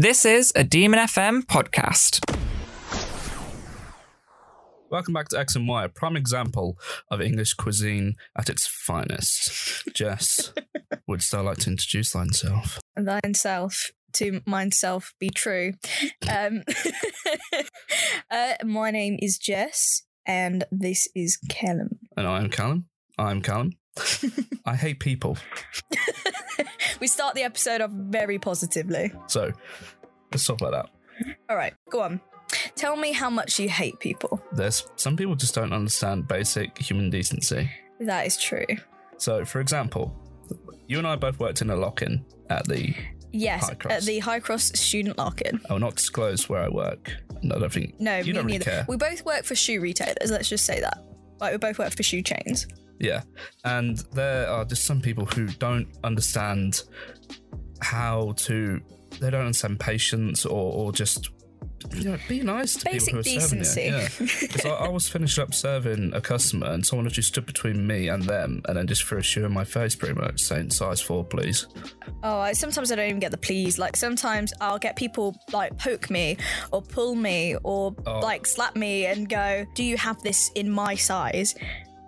This is a Demon FM podcast. Welcome back to X and Y, a prime example of English cuisine at its finest. Jess, would still like to introduce thyself? thine self to mine self be true. Um, uh, my name is Jess, and this is Callum. And I am Callum. I'm Callum. I hate people. we start the episode off very positively. So let's talk about that. All right, go on. Tell me how much you hate people. There's some people just don't understand basic human decency. That is true. So, for example, you and I both worked in a lock-in at the. Yes, High Cross. at the High Cross Student Lock-in. I will not disclose where I work. And I don't think. No, you me don't really neither. care. We both work for shoe retailers. Let's just say that. Like we both work for shoe chains. Yeah. And there are just some people who don't understand how to, they don't understand patience or, or just, you know, be nice to Basic people who are decency. serving you. Yeah. Because I, I was finished up serving a customer and someone actually stood between me and them and then just threw a shoe in my face pretty much saying, size four, please. Oh, I, sometimes I don't even get the please. Like sometimes I'll get people like poke me or pull me or Oh. like slap me and go, "Do you have this in my size?"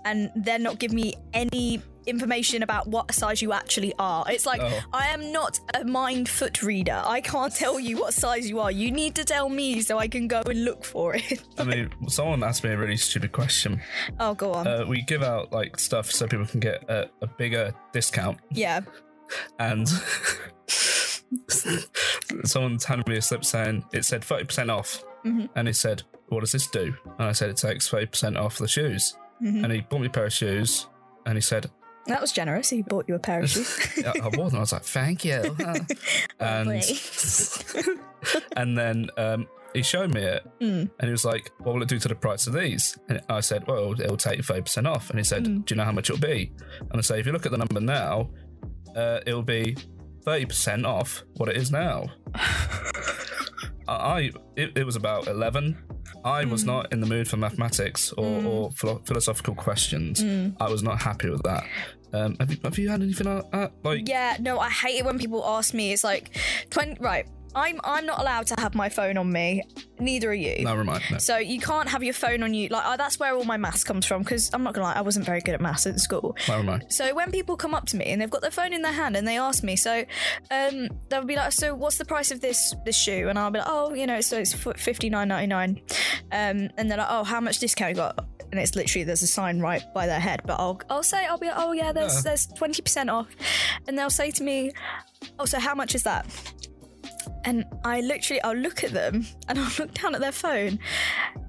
And then not give me any information about what size you actually are. It's like Oh. I am not a mind foot reader. I can't tell you what size you are. You need to tell me so I can go and look for it. I mean, someone asked me a really stupid question. oh, go on. Uh, we give out like stuff so people can get a, a bigger discount yeah. and someone handed me a slip saying it said 30% off Mhm. and he said what does this do and i said it takes 30% off the shoes Mhm. and he bought me a pair of shoes and he said That was generous. He bought you a pair of shoes. I, I wore them i was like thank you and and then um, he showed me it Mm. and he was like what will it do to the price of these and i said well it'll take 30% off and he said Mm. do you know how much it'll be and i say if you look at the number now uh, it'll be 30% off what it is now I, I it, it was about 11 i was Mm. not in the mood for mathematics or, Mm. or philo- philosophical questions Mm. i was not happy with that um, have, you, have you had anything like that like Yeah, no, I hate it when people ask me. It's like twenty. Right, I'm I'm not allowed to have my phone on me. Neither are you. no remind no. So you can't have your phone on you. Like uh, that's where all my maths comes from. Because I'm not gonna lie, I wasn't very good at maths at school. no remind So when people come up to me and they've got their phone in their hand and they ask me, so um, they'll be like, "So what's the price of this this shoe?" And I'll be like, "Oh, you know, so it's fifty nine ninety nine. Um, and they're like, "Oh, how much discount you got?" And it's literally there's a sign right by their head. But I'll I'll say I'll be like, "Oh yeah, there's Yeah. there's twenty percent off," and they'll say to me, "Oh, so how much is that?" And I literally, I'll look at them and I'll look down at their phone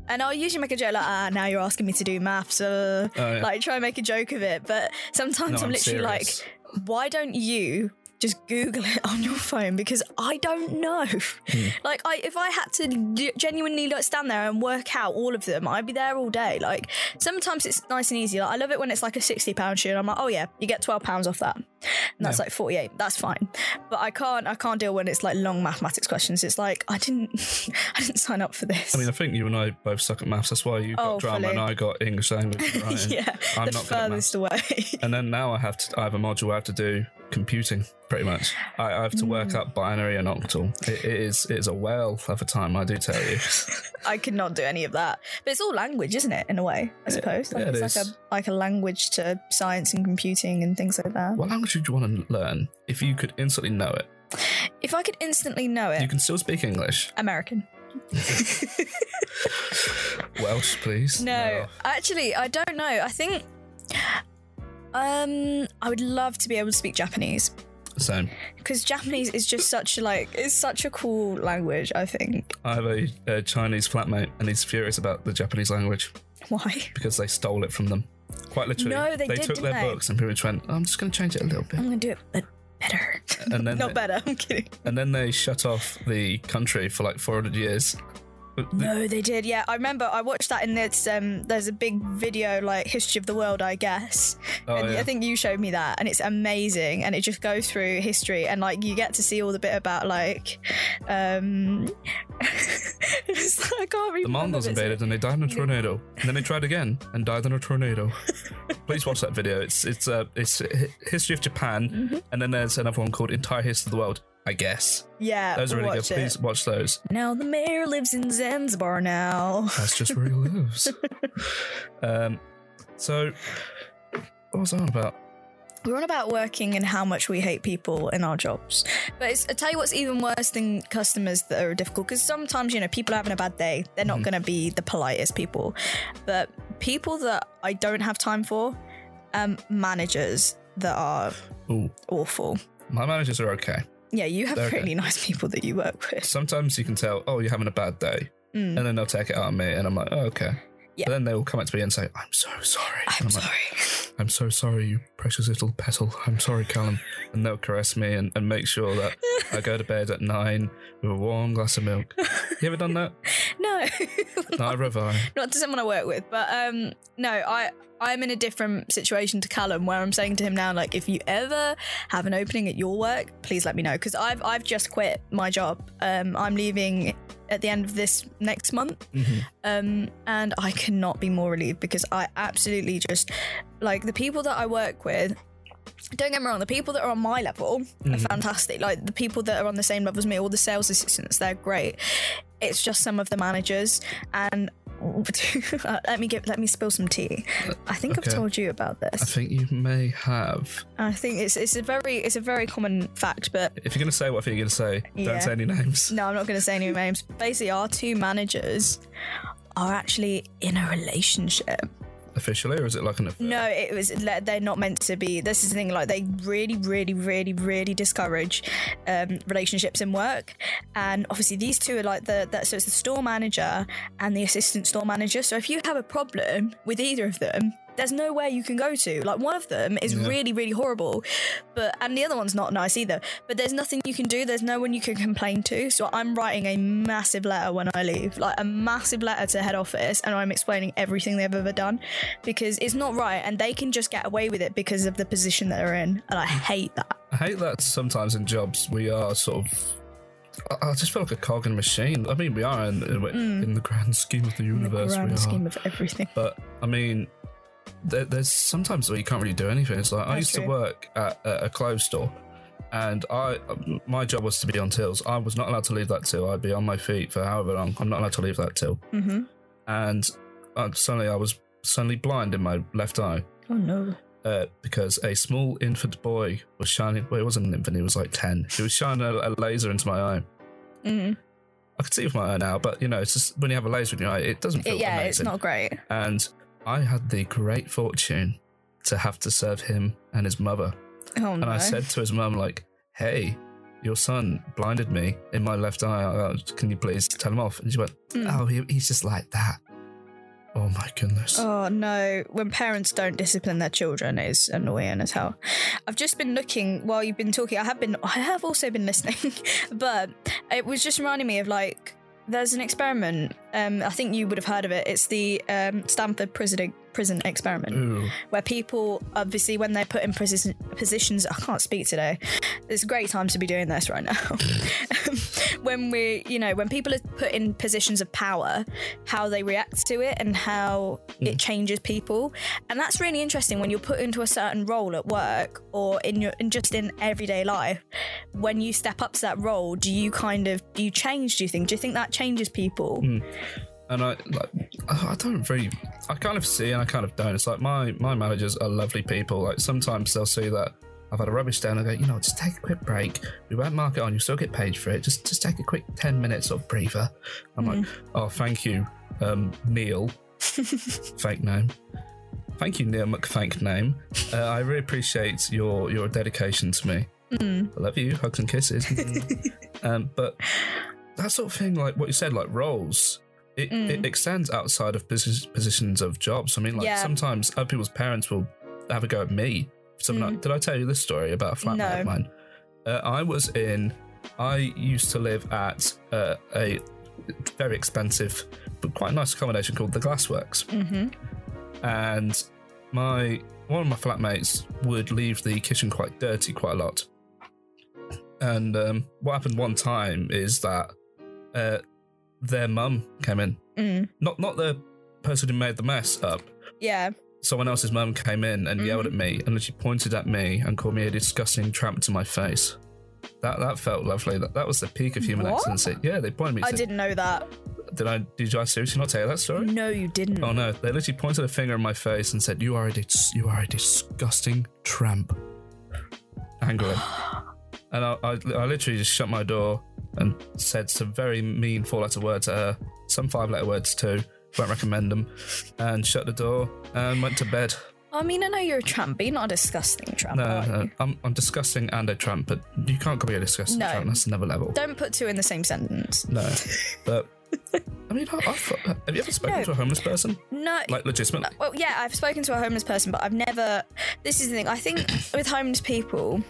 and I'll usually make a joke like, ah, now you're asking me to do maths, uh, Oh, yeah. like try and make a joke of it. But sometimes No, I'm I'm literally serious. like, why don't you just Google it on your phone? Because I don't know. Hmm. Like, I if I had to genuinely like stand there and work out all of them, I'd be there all day. Like, sometimes it's nice and easy. Like, I love it when it's like a sixty pound shoe, and I'm like, oh yeah, you get twelve pounds off that, and that's Yeah. like forty eight. That's fine. But I can't, I can't deal when it's like long mathematics questions. It's like I didn't, I didn't sign up for this. I mean, I think you and I both suck at maths. That's why you got Oh, drama fully. and I got English language. and yeah, I'm the not furthest away. And then now I have to. I have a module I have to do computing. Pretty much, I, I have to work Mm. out binary and octal. It, it is it is a whale of a time. I do tell you. I could not do any of that. But it's all language, isn't it? In a way, I suppose. Like yeah, it it's like a like a language to science and computing and things like that. what language would you want to learn if you could instantly know it? If I could instantly know it, You can still speak English. American. Welsh, please. No, actually, I don't know. I think um I would love to be able to speak Japanese Same. because Japanese is just such a like it's such a cool language. I think. I have a, a Chinese flatmate, and he's furious about the Japanese language Why? because they stole it from them. Quite literally. No, they did, took their they? books and pretty much went, oh, "I'm just going to change it a little bit." I'm gonna do it, but better. And then Not they- better. I'm kidding. And then they shut off the country for like 400 years. No, they did. Yeah, I remember. I watched that in this. Um, there's a big video like history of the world, I guess. Oh, and yeah. I think you showed me that, and it's amazing. And it just goes through history, and like you get to see all the bit about like, um, it's like, I can't The. Mongols invaded and they died in a tornado. And then they tried again and died in a tornado. Please watch that video. It's it's uh, it's history of Japan, Mm-hmm. and then there's another one called Entire History of the World. I guess. Yeah, Those are really watch good. it. Please watch those. Now the mayor lives in Zanzibar now. That's just where he lives. um, so, what was I on about? We're on about working and how much we hate people in our jobs. But it's, I tell you what's even worse than customers that are difficult because sometimes, you know, people are having a bad day. They're not going to be the politest people. But people that I don't have time for, um, managers that are Ooh, awful. my managers are okay. Yeah, you have okay. really nice people that you work with. Sometimes you can tell, oh, you're having a bad day. Mm. And then they'll take it out on me, and I'm like, oh, okay. Yeah. But then they will come up to me and say, I'm so sorry. I'm like, sorry. I'm so sorry, you precious little petal. I'm sorry, Callum. And they'll caress me and, and make sure that I go to bed at nine with a warm glass of milk. You ever done that? no. Neither have I. not to someone I work with, but um, no, I I'm in a different situation to Callum where I'm saying to him now, like, if you ever have an opening at your work, please let me know because I've I've just quit my job. Um, I'm leaving at the end of this next month, um, and I cannot be more relieved because I absolutely just like the people that I work with. Don't get me wrong, the people that are on my level are fantastic. Like the people that are on the same level as me, all the sales assistants, they're great. It's just some of the managers and let me give let me spill some tea. I think Okay. I've told you about this. I think you may have. I think it's it's a very it's a very common fact, but If you're going to say what you're going to say, Yeah. don't say any names. no, I'm not going to say any names. Basically, our two managers are actually in a relationship. Officially, or is it like an affair? No, it was they're not meant to be. This is the thing. Like they really, really, really, really discourage um, relationships in work. And obviously, these two are like the that. So it's the store manager and the assistant store manager. So if you have a problem with either of them. There's nowhere you can go to. Like one of them is Yeah. really, really horrible, but and the other one's not nice either. But there's nothing you can do. There's no one you can complain to. So I'm writing a massive letter when I leave, like a massive letter to head office, and I'm explaining everything they've ever done because it's not right and they can just get away with it because of the position that they're in and i hate that I hate that sometimes in jobs we are sort of. I- just feel like a cog in a machine. I mean, we are in, in, mm. in the grand scheme of the universe. in the grand scheme of everything But I mean, there, there's sometimes where you can't really do anything. It's like I That's used to work at, at a clothes store, and I my job was to be on tills. I was not allowed to leave that till. I'd be on my feet for however long. I'm not allowed to leave that till. mm-hmm. And uh, suddenly I was suddenly blind in my left eye. oh no Uh, because a small infant boy was shining. Well, he wasn't an infant; he was like ten. He was shining a, a laser into my eye. mm. I could see with my eye now, but you know, it's just when you have a laser in your eye, it doesn't feel yeah amazing. it's not great and I had the great fortune to have to serve him and his mother. oh no And I said to his mum, like, "Hey, your son blinded me in my left eye. Uh, Can you please tell him off?" And she went, Mm. "Oh, he, he's just like that." Oh my goodness. Oh no, when parents don't discipline their children is annoying as hell. I've just been looking while you've been talking, I have been I have also been listening, but it was just reminding me of like there's an experiment. Um, I think you would have heard of it. It's the um, Stanford prison prison experiment. Ooh, where people obviously when they're put in position, positions i can't speak today. It's a great time to be doing this right now. When we you know when people are put in positions of power how they react to it and how it mm. changes people. And that's really interesting when you're put into a certain role at work or in your in just in everyday life. When you step up to that role do you kind of do you change do you think? Do you think that changes people hmm. And I, like, I don't really, I kind of see and I kind of don't. It's like my my managers are lovely people. Like sometimes they'll see that I've had a rubbish day and I go, you know, just take a quick break. We won't mark it on. You still get paid for it. Just just take a quick ten minutes of breather. I'm like, oh, thank you, um, Neil. Fake name. Thank you, Neil McFank name. Uh, I really appreciate your your dedication to me. I love you. Hugs and kisses. um, but that sort of thing, like what you said, like roles, it, it extends outside of posi- positions of jobs. I mean, like Yeah. sometimes other people's parents will have a go at me. Something like, did I tell you this story about a flatmate No. of mine? Uh, I was in. I used to live at uh, a very expensive but quite nice accommodation called the Glassworks, mm-hmm. and my one of my flatmates would leave the kitchen quite dirty quite a lot. And um, what happened one time is that uh, their mum came in, mm. not not the person who made the mess up. yeah Someone else's mum came in and yelled at me, and she pointed at me and called me a disgusting tramp to my face. That that felt lovely. That, that was the peak of human What? excellency. Yeah, they pointed me. To, I didn't know that. Did I? Did I seriously not tell you that story? No, you didn't. Oh no! They literally pointed a finger in my face and said, "You are a dis- you are a disgusting tramp." Angrily, and I, I, I literally just shut my door and said some very mean four-letter words at her, some five-letter words too. Won't recommend them, and shut the door and went to bed. I mean, I know you're a tramp, but you're not a disgusting tramp. No, are no, you? I'm, I'm disgusting and a tramp, but you can't call me a disgusting No. tramp. That's another level. Don't put two in the same sentence. No, but I mean, I, I've, have you ever spoken No. to a homeless person? No. Like legitimately? well, yeah, I've spoken to a homeless person, but I've never. This is the thing. I think with homeless people,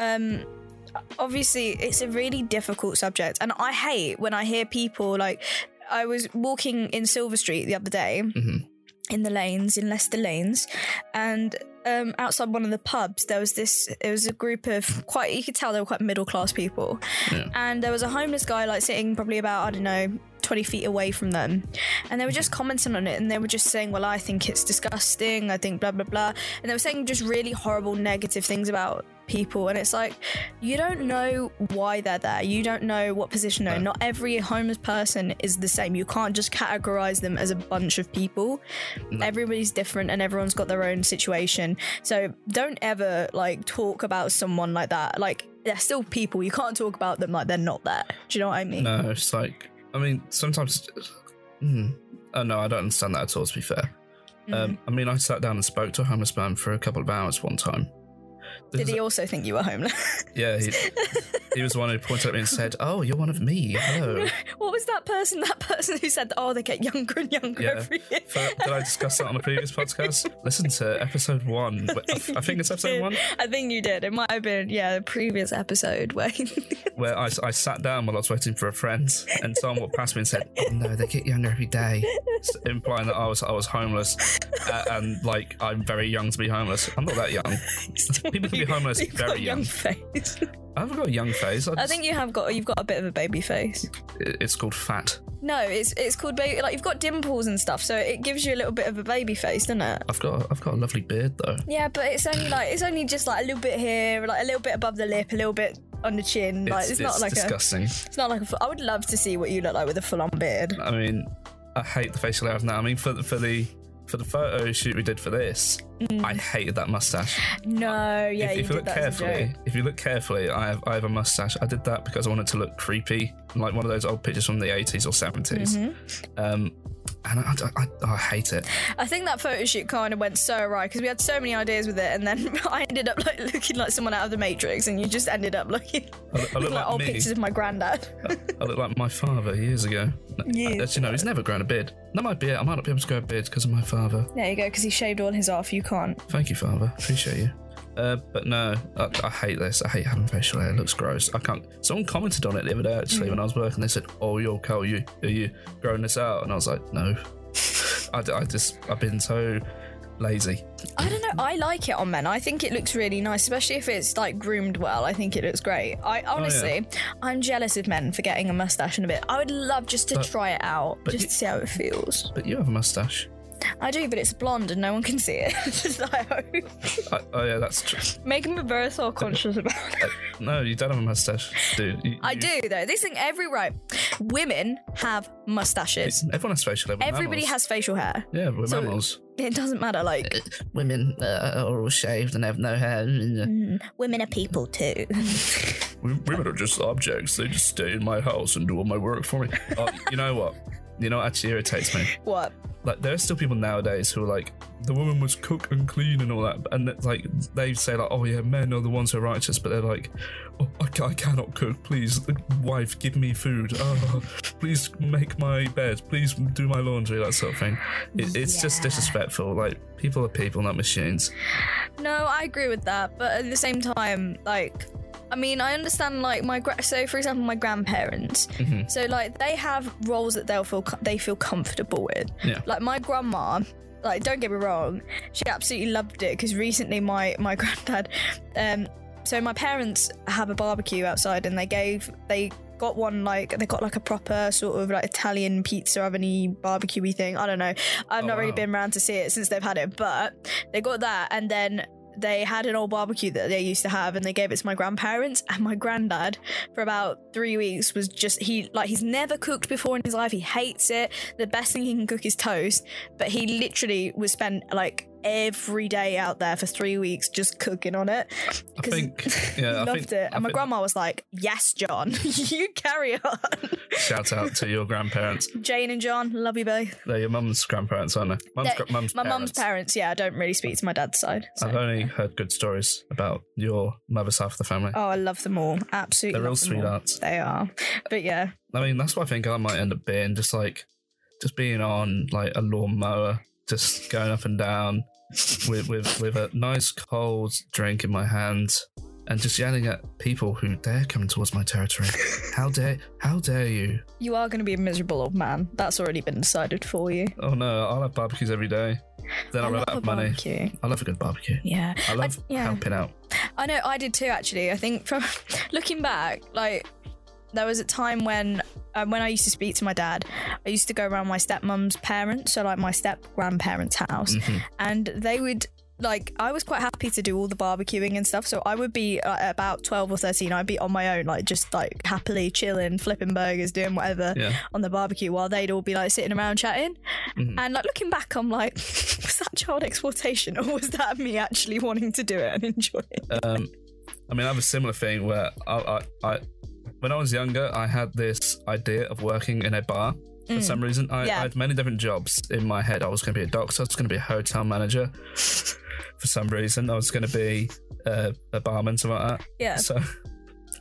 um, obviously it's a really difficult subject, and I hate when I hear people like. I was walking in Silver Street the other day. In the lanes, in Leicester Lanes, and um, outside one of the pubs, there was this. It was a group of quite. You could tell they were quite middle class people, Yeah. and there was a homeless guy like sitting probably about I don't know 20 feet away from them and they were just commenting on it and they were just saying well I think it's disgusting I think blah blah blah and they were saying just really horrible negative things about people and it's like you don't know why they're there you don't know what position they're in not every homeless person is the same you can't just categorize them as a bunch of people everybody's different and everyone's got their own situation so don't ever like talk about someone like that like they're still people you can't talk about them like they're not there do you know what I mean No, it's like I mean, sometimes. Hmm. Oh no, I don't understand that at all. To be fair, Mm. um, I mean, I sat down and spoke to a homeless man for a couple of hours one time. Did he also think you were homeless? Yeah, he, he was the one who pointed at me and said, "Oh, you're one of me. Hello." what was that person? That person who said, "Oh, they get younger and younger Yeah. every year." For- did I discuss that on the previous podcast? Listen to episode one. I I think it's episode one I think you did. It might have been, yeah, the previous episode where. where I, I sat down while I was waiting for a friend, and someone walked past me and said, "Oh no, they get younger every day," s- implying that I was I was homeless, uh, and like I'm very young to be homeless. I'm not that young. People can be homeless You've very got young young. face. I haven't got a young face. I, I just- think you have got. You've got a bit of a baby face. it- it's called fat. No, it's it's called baby. Like you've got dimples and stuff, so it gives you a little bit of a baby face, doesn't it? I've got I've got a lovely beard though. Yeah, but it's only like it's only just like a little bit here, like a little bit above the lip, a little bit on the chin. Like it's, not like disgusting. a. It's not like a. fu- I would love to see what you look like with a full-on beard. I mean, I hate the facial hair now. I mean, for the, for the for the photo shoot we did for this, I hated that mustache. No, yeah, if, you if you look that as a carefully, if you look carefully, I have I have a mustache. I did that because I wanted to look creepy, like one of those old pictures from the 80s or 70s. Mm-hmm. Um, and I, I, I, I hate it. I think that photo shoot kind of went so awry because we had so many ideas with it, and then I ended up like looking like someone out of the Matrix, and you just ended up looking look- I look like like old me. pictures of my granddad. I look like my father years ago. Years you know he's never grown a beard. That might be it. I might not be able to grow a beard because of my father. there you go, because he shaved all his off. You can't. Thank you, father. Appreciate you. Uh, but no, I, I hate this. I hate having facial hair. It looks gross. I can't. Someone commented on it the other day actually when I was working. They said, "Oh, you're. You are you growing this out?" And I was like, "No." I, I just I've been so lazy. I don't know. I like it on men. I think it looks really nice, especially if it's like groomed well. I think it looks great. I honestly, I'm jealous of men for getting a mustache and a bit. I would love just to But- try it out, just you- to see how it feels. But you have a mustache. I do, but it's blonde and no one can see it. Just I hope. I, oh yeah, that's true. Making me very self conscious uh, about it. Uh, no, you don't have a mustache, dude. You, I you- do though. This thing, every right, women have mustaches. Everyone has facial hair. Everybody mammals. has facial hair. Yeah, we're So- mammals. It doesn't matter. Like uh, Women uh, are all shaved and have no hair. Mm, women are people too. Women are just objects. They just stay in my house and do all my work for me. You know what? You know what actually irritates me? what? Like, there are still people nowadays who are like, the woman must cook and clean and all that. And it's like, they say, like, oh yeah, men are the ones who are righteous. But they're like, oh, I, ca- I cannot cook. Please, wife, give me food. Oh, please make my bed. Please do my laundry, that sort of thing. It, it's just disrespectful. Like, people are people, not machines. No, I agree with that, but at the same time, like, I mean, I understand like my gra- so for example, my grandparents. Mm-hmm. So like they have roles that they'll feel they feel comfortable with. Yeah. Like my grandma. Like, don't get me wrong, she absolutely loved it because recently my my granddad, um, so my parents have a barbecue outside and they gave they got one like they got like a proper sort of like Italian pizza oveny barbecue thing. I don't know. I've Oh, not really wow. been around to see it since they've had it, but they got that and then they had an old barbecue that they used to have and they gave it to my grandparents and my granddad for about three weeks was just he like he's never cooked before in his life. He hates it. The best thing he can cook is toast but he literally was spent like every day out there for three weeks just cooking on it I think, yeah, I loved think, it I and my think- grandma was like yes john you carry on Shout out to your grandparents. jane and john love you both They're your mum's grandparents, aren't they? Mum's, gra- mum's my mum's parents. parents yeah i don't really speak to my dad's side so. I've only heard good stories about your mother's half of the family. Oh, I love them all. Absolutely. They're real all. sweethearts. They are. But yeah. I mean, that's what I think I might end up being. Just like, just being on like a lawnmower, just going up and down with with with a nice cold drink in my hand, and just yelling at people who dare come towards my territory. How dare, how dare you? You are going to be a miserable old man. That's already been decided for you. Oh no, I'll have barbecues every day. Then I'll run love out a of money. barbecue. I love a good barbecue. Yeah. I love yeah. helping out. I know, I did too, actually. I think from looking back, like, there was a time when um, when I used to speak to my dad, I used to go around my stepmom's parents, so like my step grandparents' house, Mhm. and they would like I was quite happy to do all the barbecuing and stuff. So I would be uh, about twelve or thirteen. I'd be on my own, like just like happily chilling, flipping burgers, doing whatever Yeah. on the barbecue, while they'd all be like sitting around chatting. Mhm. And like looking back, I'm like, was that child exploitation or was that me actually wanting to do it and enjoy it? Um, I mean, I have a similar thing where I, I, I, when I was younger, I had this idea of working in a bar. For some reason, I, Mm. Yeah. I had many different jobs in my head. I was going to be a doctor. I was going to be a hotel manager. For some reason, I was going to be uh, a barman, something like that. Yeah. So,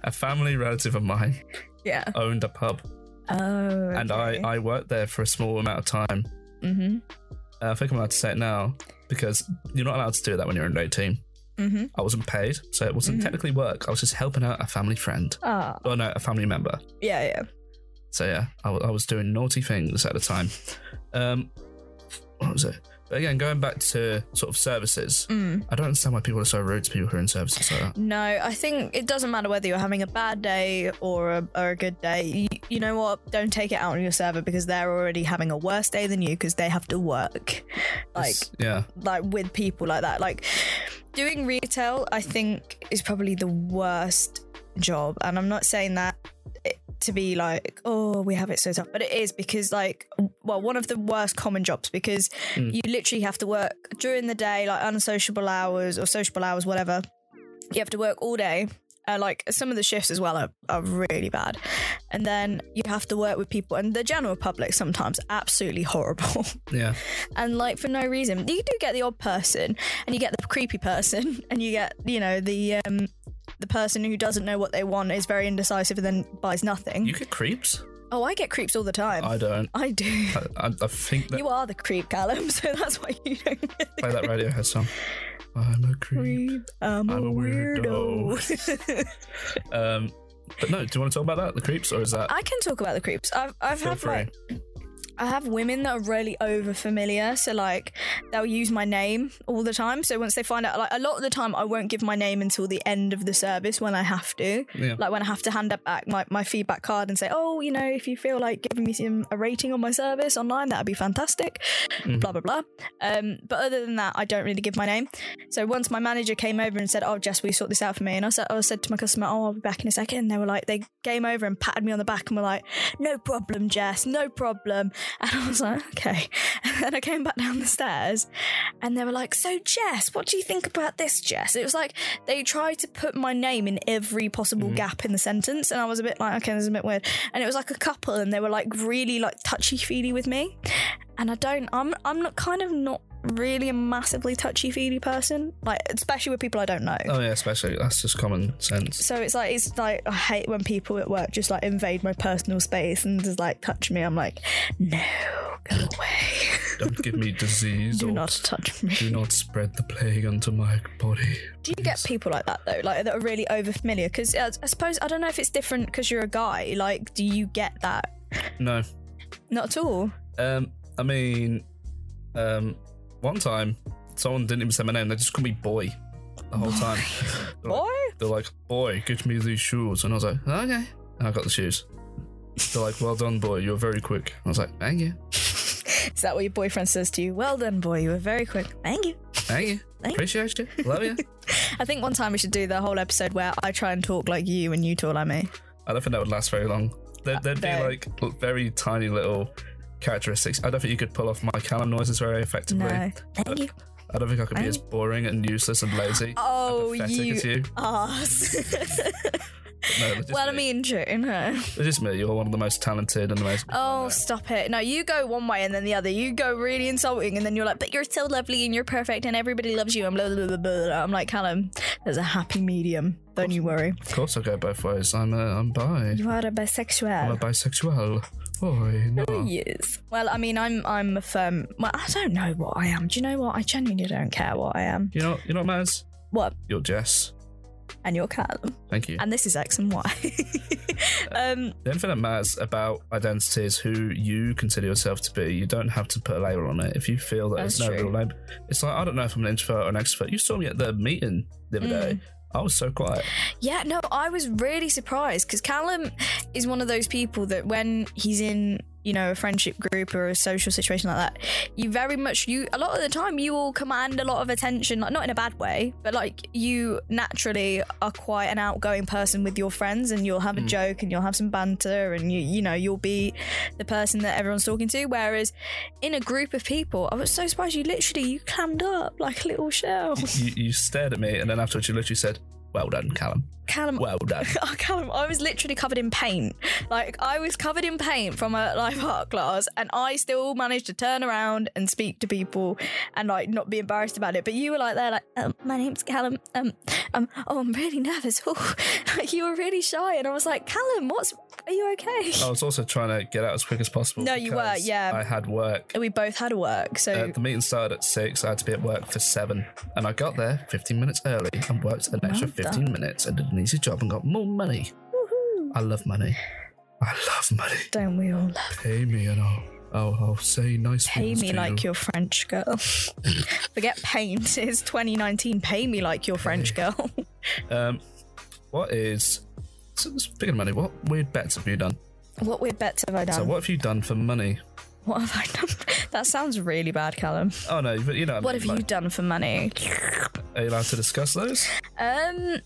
a family relative of mine Yeah. owned a pub, Oh. and I, I worked there for a small amount of time. Mm-hmm. Uh, I think I'm allowed to say it now because you're not allowed to do that when you're under 18. Mm-hmm. I wasn't paid, so it wasn't Mhm. technically work. I was just helping out a family friend. Ah. Oh no, a family member. Yeah. Yeah. So yeah, I, I was doing naughty things at the time. Um, what was it? But again, going back to sort of services, Mm. I don't understand why people are so rude to people who are in services like that. No, I think it doesn't matter whether you're having a bad day or a, or a good day. You, you know what? Don't take it out on your server because they're already having a worse day than you because they have to work. Like, It's- yeah, like with people like that. Like doing retail, I think is probably the worst job, and I'm not saying that to be like, oh, we have it so tough, but it is because like, well, one of the worst common jobs because Mm. you literally have to work during the day, like unsociable hours or sociable hours, whatever. You have to work all day. Uh, like some of the shifts as well are, are really bad, and then you have to work with people and the general public sometimes absolutely horrible. yeah, and like for no reason. You do get the odd person, and you get the creepy person, and you get you know the um the person who doesn't know what they want is very indecisive and then buys nothing. you get creeps. oh, I get creeps all the time. I don't. I do. I, I, I think that You are the creep, Callum, so that's why you don't get play that Radiohead song. I'm a creep. creep. I'm, I'm a a weirdo. Um, but no, do you want to talk about that, the creeps, or is that I can talk about the creeps. I've I've feel had free? like I have women that are really over familiar, so like they'll use my name all the time. So once they find out, like a lot of the time, I won't give my name until the end of the service when I have to. Yeah. Like when I have to hand it back my, my feedback card and say, oh, you know, if you feel like giving me some a rating on my service online, that'd be fantastic. Mhm. Blah blah blah. Um, but other than that, I don't really give my name. So once my manager came over and said, "Oh, Jess, will you sort this out for me?" and I said, I said to my customer, "Oh, I'll be back in a second. And they were like, they came over and patted me on the back and were like, "No problem, Jess, no problem." And I was like, "Okay." And then I came back down the stairs, and they were like, "So, Jess, what do you think about this, Jess?" It was like they tried to put my name in every possible mm-hmm. gap in the sentence, and I was a bit like, "Okay, this is a bit weird." And it was like a couple, and they were like really like touchy feely with me, and I don't. I'm I'm not kind of not really a massively touchy feely person, like especially with people I don't know. Oh yeah, especially that's just common sense. So it's like it's like I hate when people at work just like invade my personal space and just like touch me. I'm like, no, go away. Don't give me disease Do or not touch me. do not spread the plague onto my body. Do you get people like that though, like that are really over familiar? Because I suppose I don't know if it's different because you're a guy. Like, do you get that? No. Not at all. Um, I mean, um, one time someone didn't even say my name. They just called me boy the whole time. They're like, Boy. they're like, boy, get me these shoes, and I was like, oh, okay. And I got the shoes. They're like, well done, boy. You're very quick. I was like, thank you. Is that what your boyfriend says to you? Well done, boy. You were very quick. Thank you. Thank you. Thank- Appreciate you. Love you. I think one time we should do the whole episode where I try and talk like you and you talk like me. I don't think that would last very long. There, uh, there'd be like very tiny little characteristics. I don't think you could pull off my Callum noises very effectively. No. Thank you. I don't think I could be I- as boring and useless and lazy Oh, and you as you. ass. No, it's just well, I me. mean, true. No. It's just me. You're one of the most talented and the most. Oh, stop it. No, you go one way and then the other. You go really insulting and then you're like, but you're so lovely and you're perfect and everybody loves you and blah, blah, blah, blah. blah. I'm like, Callum, there's a happy medium. Don't you worry. Of course, I'll go both ways. I'm a, I'm bi. You are a I'm a bisexual. Bisexual. Oh, no. Yes. Well, I mean, I'm I'm a firm. Well, I don't know what I am. Do you know what? I genuinely don't care what I am. You know, you know what matters? What? You're Jess. And you're Callum. Thank you. And this is X and Y. um, The that matters about identity is who you consider yourself to be. You don't have to put a label on it. If you feel that That's no true. real label, it's like I don't know if I'm an introvert or an extrovert. You saw me at the meeting the other Mm. day. I was so quiet. Yeah, no, I was really surprised because Callum is one of those people that when he's in, you know, a friendship group or a social situation like that, you very much you a lot of the time you will command a lot of attention, like not in a bad way, but like you naturally are quite an outgoing person with your friends and you'll have a hmm. joke and you'll have some banter and you you know, you'll be the person that everyone's talking to. Whereas in a group of people, I was so surprised you literally you clammed up like a little shell. You, you stared at me, and then afterwards you literally said, "Well done, Callum. Callum Well done." Oh, Callum, I was literally covered in paint. Like I was covered in paint from a life art class, and I still managed to turn around and speak to people and like not be embarrassed about it. But you were like there, like, um, my name's Callum. Um, um, oh, I'm really nervous. Oh, like, you were really shy, and I was like, Callum, what's? Are you okay? I was also trying to get out as quick as possible. No, you were, yeah. I had work. We both had work, so Uh, the meeting started at six. I had to be at work for seven, and I got there 15 minutes early and worked an extra 15 done. minutes and did an easy job and got more money. woohoo. I love money. I love money. don't we all love? Pay me and I'll, I'll, I'll say nice Pay me like you. your French girl. Forget paint. It's 2019. Pay me like your French girl. Um, what is speaking of money? What weird bets have you done? what weird bets have I done? So what have you done for money? What have I done? That sounds really bad, Callum. Oh no, but you know What have you done for money? Are you allowed to discuss those? Um,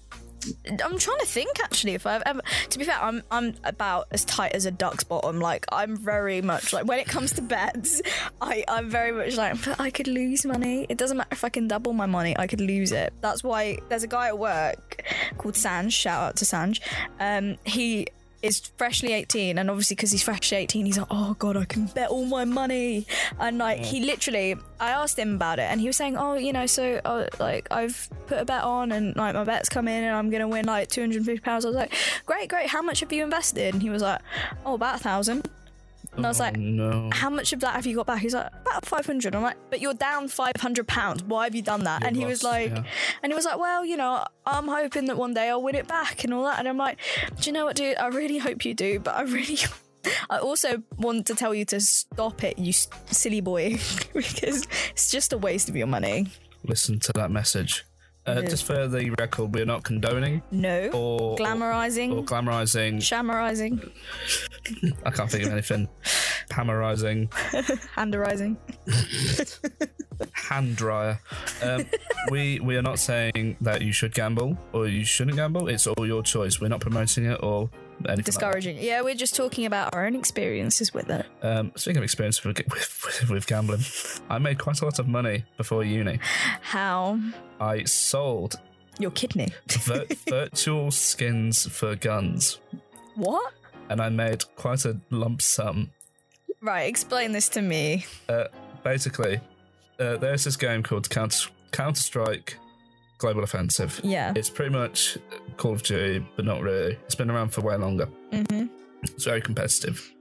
I'm trying to think actually if I've ever. To be fair, I'm I'm about as tight as a duck's bottom. Like I'm very much like when it comes to bets, I I'm very much like. But I could lose money. It doesn't matter if I can double my money. I could lose it. That's why there's a guy at work called Sanj. Shout out to Sanj. Um, he is freshly 18 and obviously because he's freshly 18 he's like oh god i can bet all my money. And like he literally i asked him about it and he was saying oh you know so uh, like i've put a bet on and like my bet's come in and i'm gonna win like 250 pounds. I was like great great. How much have you invested? And he was like oh about a thousand and i was Oh, like no. how much of that have you got back? He's like, about 500. I'm like, but you're down 500 pounds. Why have you done that? You and he was like, yeah. and he was like, well, you know, I'm hoping that one day I'll win it back and all that. And I'm like, do you know what, dude? I really hope you do, but I really. I also want to tell you to stop it, you silly boy, because it's just a waste of your money. Listen to that message. Uh. Just for the record, we're not condoning No. or Glamorizing. or glamorizing. Shamorizing. I can't think of anything. Hamerizing, Handerizing. hand dryer. Um, we we are not saying that you should gamble or you shouldn't gamble. It's all your choice. We're not promoting it or anything. like. Discouraging. Yeah, we're just talking about our own experiences with it. Um, speaking of experience with, with, with gambling, I made quite a lot of money before uni. How? I sold Your kidney. vir- virtual skins for guns, What? and I made quite a lump sum. Right, explain this to me. Uh, basically, uh, there's this game called Counter Counter Strike Global Offensive. Yeah. It's pretty much Call of Duty, but not really. It's been around for way longer. Mm-hmm. It's very competitive,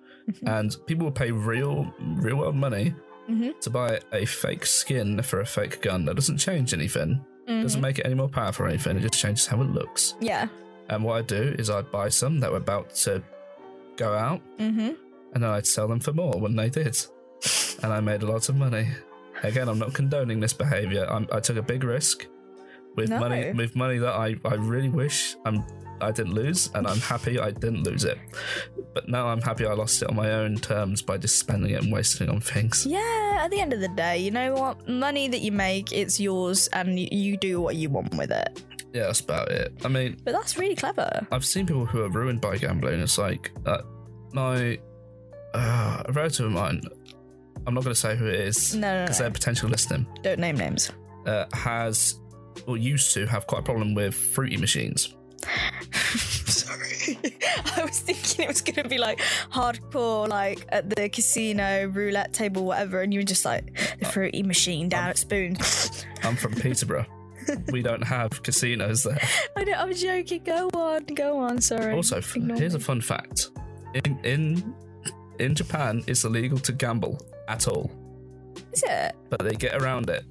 and people will pay real, real world money Mhm. to buy a fake skin for a fake gun. That doesn't change anything. Doesn't make it any more powerful or anything. It just changes how it looks. Yeah. And what I do is I'd buy some that were about to go out, Mm-hmm. and then I'd sell them for more when they did, and I made a lot of money. Again, I'm not condoning this behaviour. I'm, I took a big risk with No. money with money that I, I really wish I'm I didn't lose, and I'm happy I didn't lose it. But now I'm happy I lost it on my own terms by just spending it and wasting it on things. Yeah, at the end of the day, you know what? Money that you make, it's yours, and you, do what you want with it. Yeah, that's about it. I mean, But that's really clever. I've seen people who are ruined by gambling. It's like uh, my uh, a relative of mine. I'm not going to say who it is No, no, because no. they're potential listening. Don't name names. Uh, has or used to have quite a problem with fruity machines. Sorry. I was thinking it was going to be like hardcore, like at the casino, roulette table, whatever, and you were just like the fruity machine down at Spoon. I'm from Peterborough. we don't have casinos there. I know, I'm joking. Go on, go on. Sorry. Also, Ignore here's a fun fact: in in in Japan, it's illegal to gamble at all, Is it? but they get around it.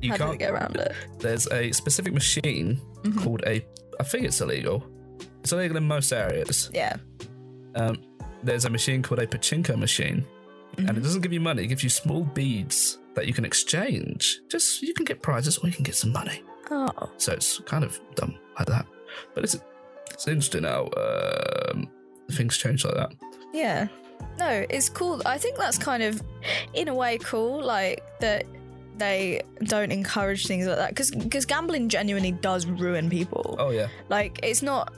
You How can't get around it? There's a specific machine Mhm. called a. I think it's illegal. It's illegal in most areas. Yeah. Um, there's a machine called a pachinko machine, and Mm-hmm. it doesn't give you money. It gives you small beads that you can exchange. Just you can get prizes or you can get some money. Oh. So it's kind of dumb like that. But it's it's interesting how um, things change like that. Yeah. No, it's cool. I think that's kind of, in a way, cool. Like that they don't encourage things like that because because gambling genuinely does ruin people. Oh yeah, Like it's not.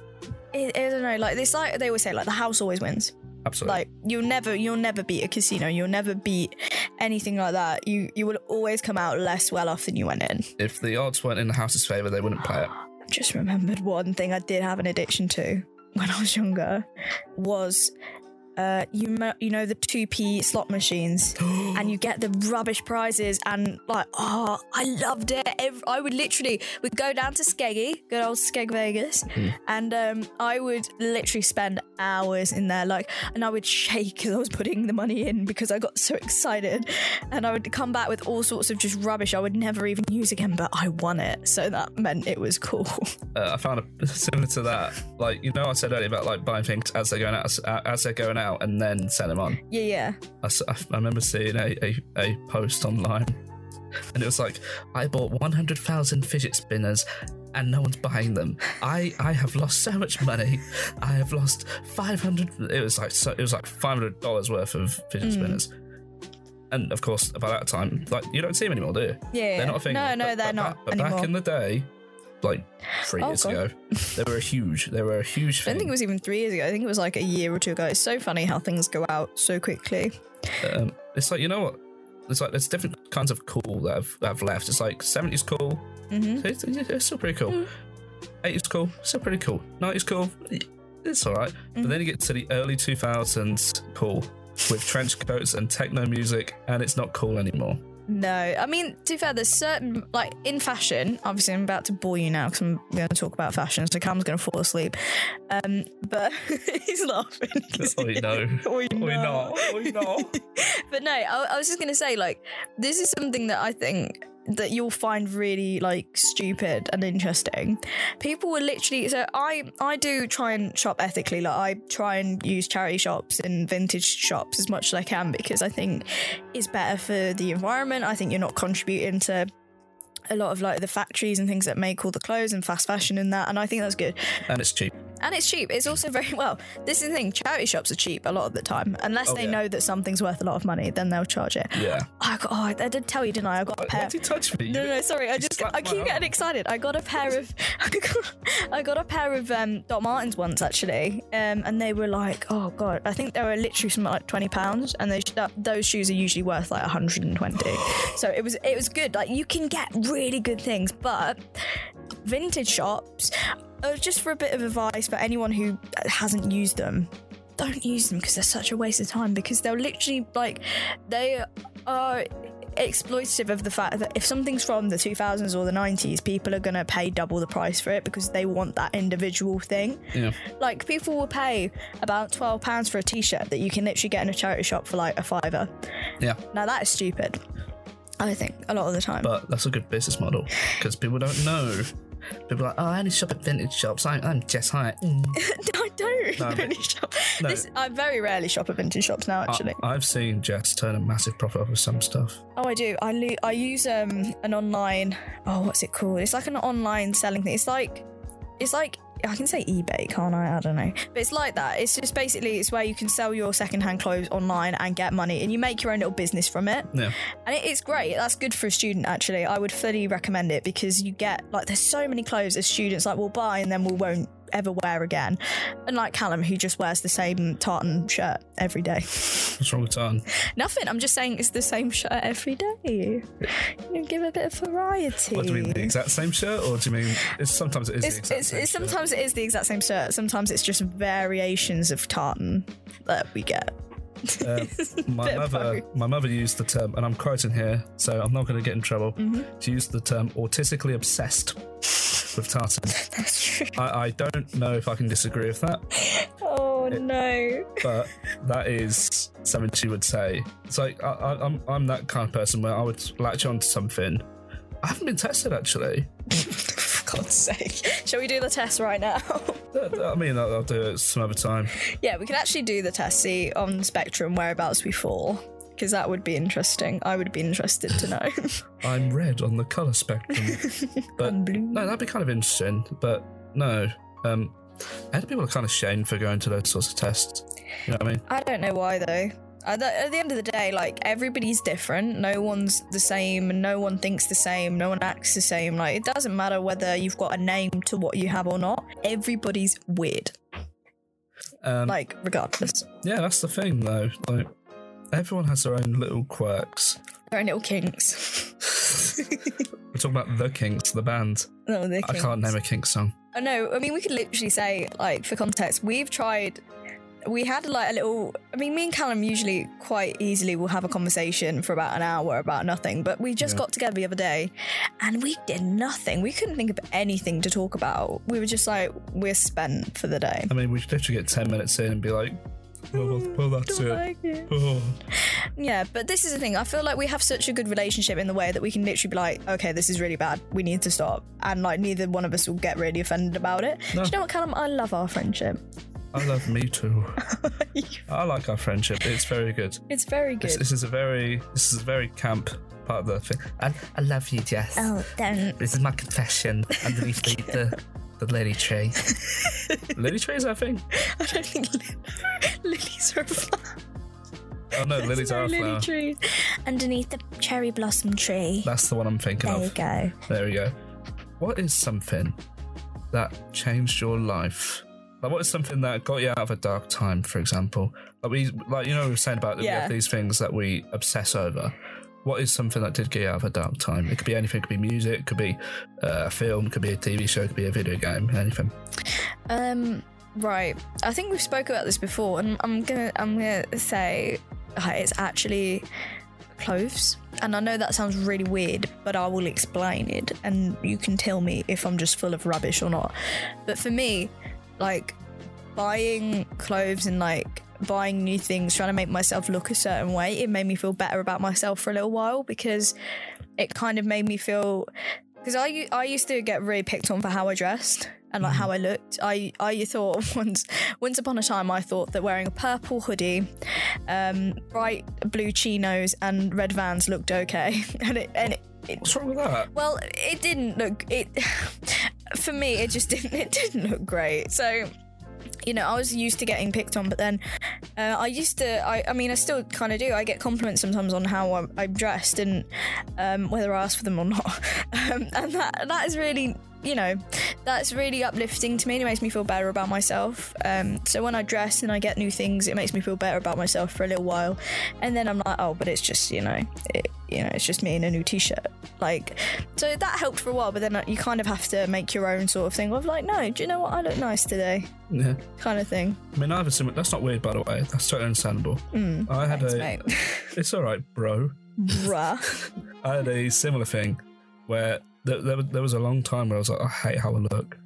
I, I don't know. Like this, like they always say, like the house always wins. absolutely. Like you'll never, you'll never beat a casino. You'll never beat anything like that. You you will always come out less well off than you went in. if the odds weren't in the house's favour, they wouldn't play it. just remembered one thing I did have an addiction to when I was younger was uh, you mo- you know the two p slot machines and you get the rubbish prizes and like oh I loved it. Ev- I would literally would go down to Skeggy, good old Skeg Vegas, and um, I would literally spend hours in there like and I would shake as I was putting the money in because I got so excited and I would come back with all sorts of just rubbish I would never even use again but I won it so that meant it was cool. uh, I found a similar to that. Like you know, I said earlier about like buying things as they're going out, as they're going out, and then sell them on. yeah, yeah. I remember seeing a, a, a post online, and it was like, I bought one hundred thousand fidget spinners. And no one's buying them. I, I have lost so much money. I have lost five hundred. It was like so, it was like five hundred dollars worth of fidget hmm. spinners. And of course, by that time, like you don't see them anymore, do you? Yeah, They're not a thing. No, no, But- they're but not Back, but anymore. back in the day, like three Oh, years God. ago, they were a huge. They were a huge Thing. I don't think it was even three years ago. I think it was like a year or two ago. It's so funny how things go out so quickly. um, it's like you know what? It's like there's different kinds of cool that have, that have left. It's like 70s cool. hmm It's, it's still pretty cool. 80s cool. Still pretty cool. 90s cool. It's all right. But then you get to the early 2000s cool with trench coats and techno music, and it's not cool anymore. No, I mean to be fair, there's certain like in fashion. Obviously, I'm about to bore you now because I'm going to talk about fashion. So Cam's going to fall asleep. Um, but he's laughing. Oh, Oh, no. no. Oh, no. but no, I, I was just gonna say like this is something that I think that you'll find really like stupid and interesting. People will literally so I I do try and shop ethically. Like I try and use charity shops and vintage shops as much as I can because I think it's better for the environment. I think you're not contributing to a lot of like the factories and things that make all the clothes and fast fashion and that and I think that's good. And it's cheap. And it's cheap. It's also very well. This is the thing. Charity shops are cheap a lot of the time, unless Oh, they yeah. know that something's worth a lot of money. Then they'll charge it. Yeah. I got. Oh, I did tell you, didn't I? I got a Why pair. did you touch me? No, no, sorry. I just I keep getting excited. I got a pair of I got, I got a pair of um, Doc Martens once actually, um, and they were like, oh god, I think they were literally something like twenty pounds, and they, that, those shoes are usually worth like one hundred and twenty. so it was it was good. Like you can get really good things, but vintage shops, uh, just for a bit of advice for anyone who hasn't used them, don't use them because they're such a waste of time because they'll literally like they are exploitative of the fact that if something's from the 2000s or the 90s people are going to pay double the price for it because they want that individual thing Yeah. like people will pay about 12 pounds for a t-shirt that you can literally get in a charity shop for like a fiver Yeah. now that is stupid i think a lot of the time But that's a good business model because people don't know. People are like, oh, I only shop at vintage shops. I'm, I'm Jess Hyatt. Mm. i don't No, really shop no. This, i very rarely shop at vintage shops now actually I, have seen Jess turn a massive profit off of some stuff. Oh, I do. I lo- I use um an online. Oh, what's it called? It's like an online selling thing. It's like, it's like I can say eBay, can't I? I don't know. But it's like that. It's just basically it's where you can sell your secondhand clothes online and get money, and you make your own little business from it. Yeah. And it, it's great. That's good for a student, actually. I would fully recommend it because you get like there's so many clothes as students like we'll buy and then we won't ever wear again. Unlike Callum, who just wears the same tartan shirt every day. What's wrong with Tarn? Nothing. I'm just saying it's the same shirt every day. You know, give a bit of variety. What do you mean, the exact same shirt, or do you mean it's sometimes it is the It's, exact it's, same it's shirt? sometimes it is the exact same shirt. Sometimes it's just variations of tartan that we get. Uh, my mother, my mother used the term, and I'm quoting here, so I'm not going to get in trouble. Mm-hmm. She used the term autistically obsessed with tartan. That's true. I, I don't know if I can disagree with that, Oh no. but that is something she would say. It's like I, I, I'm, I'm that kind of person where I would latch onto something. I haven't been tested actually. For God's sake. Shall we do the test right now? I mean, I'll, I'll do it some other time. yeah, we can actually do the test, see on the spectrum whereabouts we fall. Because that would be interesting. I would be interested to know. I'm red on the color spectrum, but I'm blue. no, that'd be kind of interesting. But no, um, other people are kind of shamed for going to those sorts of tests. You know what I mean? I don't know why though. At the, at the end of the day, like everybody's different. No one's the same. No one thinks the same. No one acts the same. Like it doesn't matter whether you've got a name to what you have or not. Everybody's weird. Um, Like regardless, yeah, that's the thing though. Like, everyone has their own little quirks. their own little kinks. We're talking about the Kinks, the band. Oh, no, they're I can't name a Kink song. I know. I mean, we could literally say, like, for context, we've tried. We had like a little. I mean, me and Callum usually quite easily will have a conversation for about an hour about nothing, but we just Yeah. got together the other day, and we did nothing. We couldn't think of anything to talk about. We were just like, we're spent for the day. I mean, we could literally get 10 minutes in and be like, well, well, that's it. like it. Oh. Yeah, but this is the thing. I feel like we have such a good relationship in the way that we can literally be like, okay, this is really bad. We need to stop. And like, neither one of us will get really offended about it. No. Do you know what, Callum? I love our friendship. I love me too. I like our friendship. It's very good. it's very good. This, this is a very, this is a very camp part of the thing. I, I love you, Jess. oh, don't. This is my confession underneath the, the, the lily tree. lily tree is that thing? I don't think li- lilies are a flower. Oh no, lilies are a lily flower. tree. Underneath the cherry blossom tree. That's the one I'm thinking of. There you go. There we go. What is something that changed your life? Like, what is something that got you out of a dark time, for example? Like we, like you know, we were saying about that we Yeah. have these things that we obsess over. What is something that did get you out of a dark time? It could be anything. It could be music. It could be uh, a film. It could be a TV show. It could be a video game. Anything. Um, right. I think we've spoke about this before, and I'm gonna I'm gonna say uh, it's actually clothes. And I know that sounds really weird, but I will explain it, and you can tell me if I'm just full of rubbish or not. But for me, like buying clothes and like buying new things, trying to make myself look a certain way, it made me feel better about myself for a little while because it kind of made me feel because I I used to get really picked on for how I dressed and like how I looked. I I thought once once upon a time I thought that wearing a purple hoodie, um, bright blue chinos and red Vans looked okay, and it and it, it What's wrong with that? well it didn't look it for me it just didn't it didn't look great. So you know, I was used to getting picked on, but then uh, I used to. I, I mean, I still kind of do. I get compliments sometimes on how I'm, I'm dressed and um, whether I ask for them or not, um, and that that is really, you know, that's really uplifting to me. and It makes me feel better about myself. Um, so when I dress and I get new things, it makes me feel better about myself for a little while, and then I'm like, oh, but it's just you know, it, you know, it's just me in a new t-shirt. Like, so that helped for a while, but then you kind of have to make your own sort of thing of like, no, do you know what? I look nice today, Yeah. kind of thing. I mean, I have a similar. That's not weird, by the way. That's totally understandable. I had Thanks, a. It's all right, bro. Bruh. I had a similar thing where there, there, there was a long time where I was like, I hate how I look,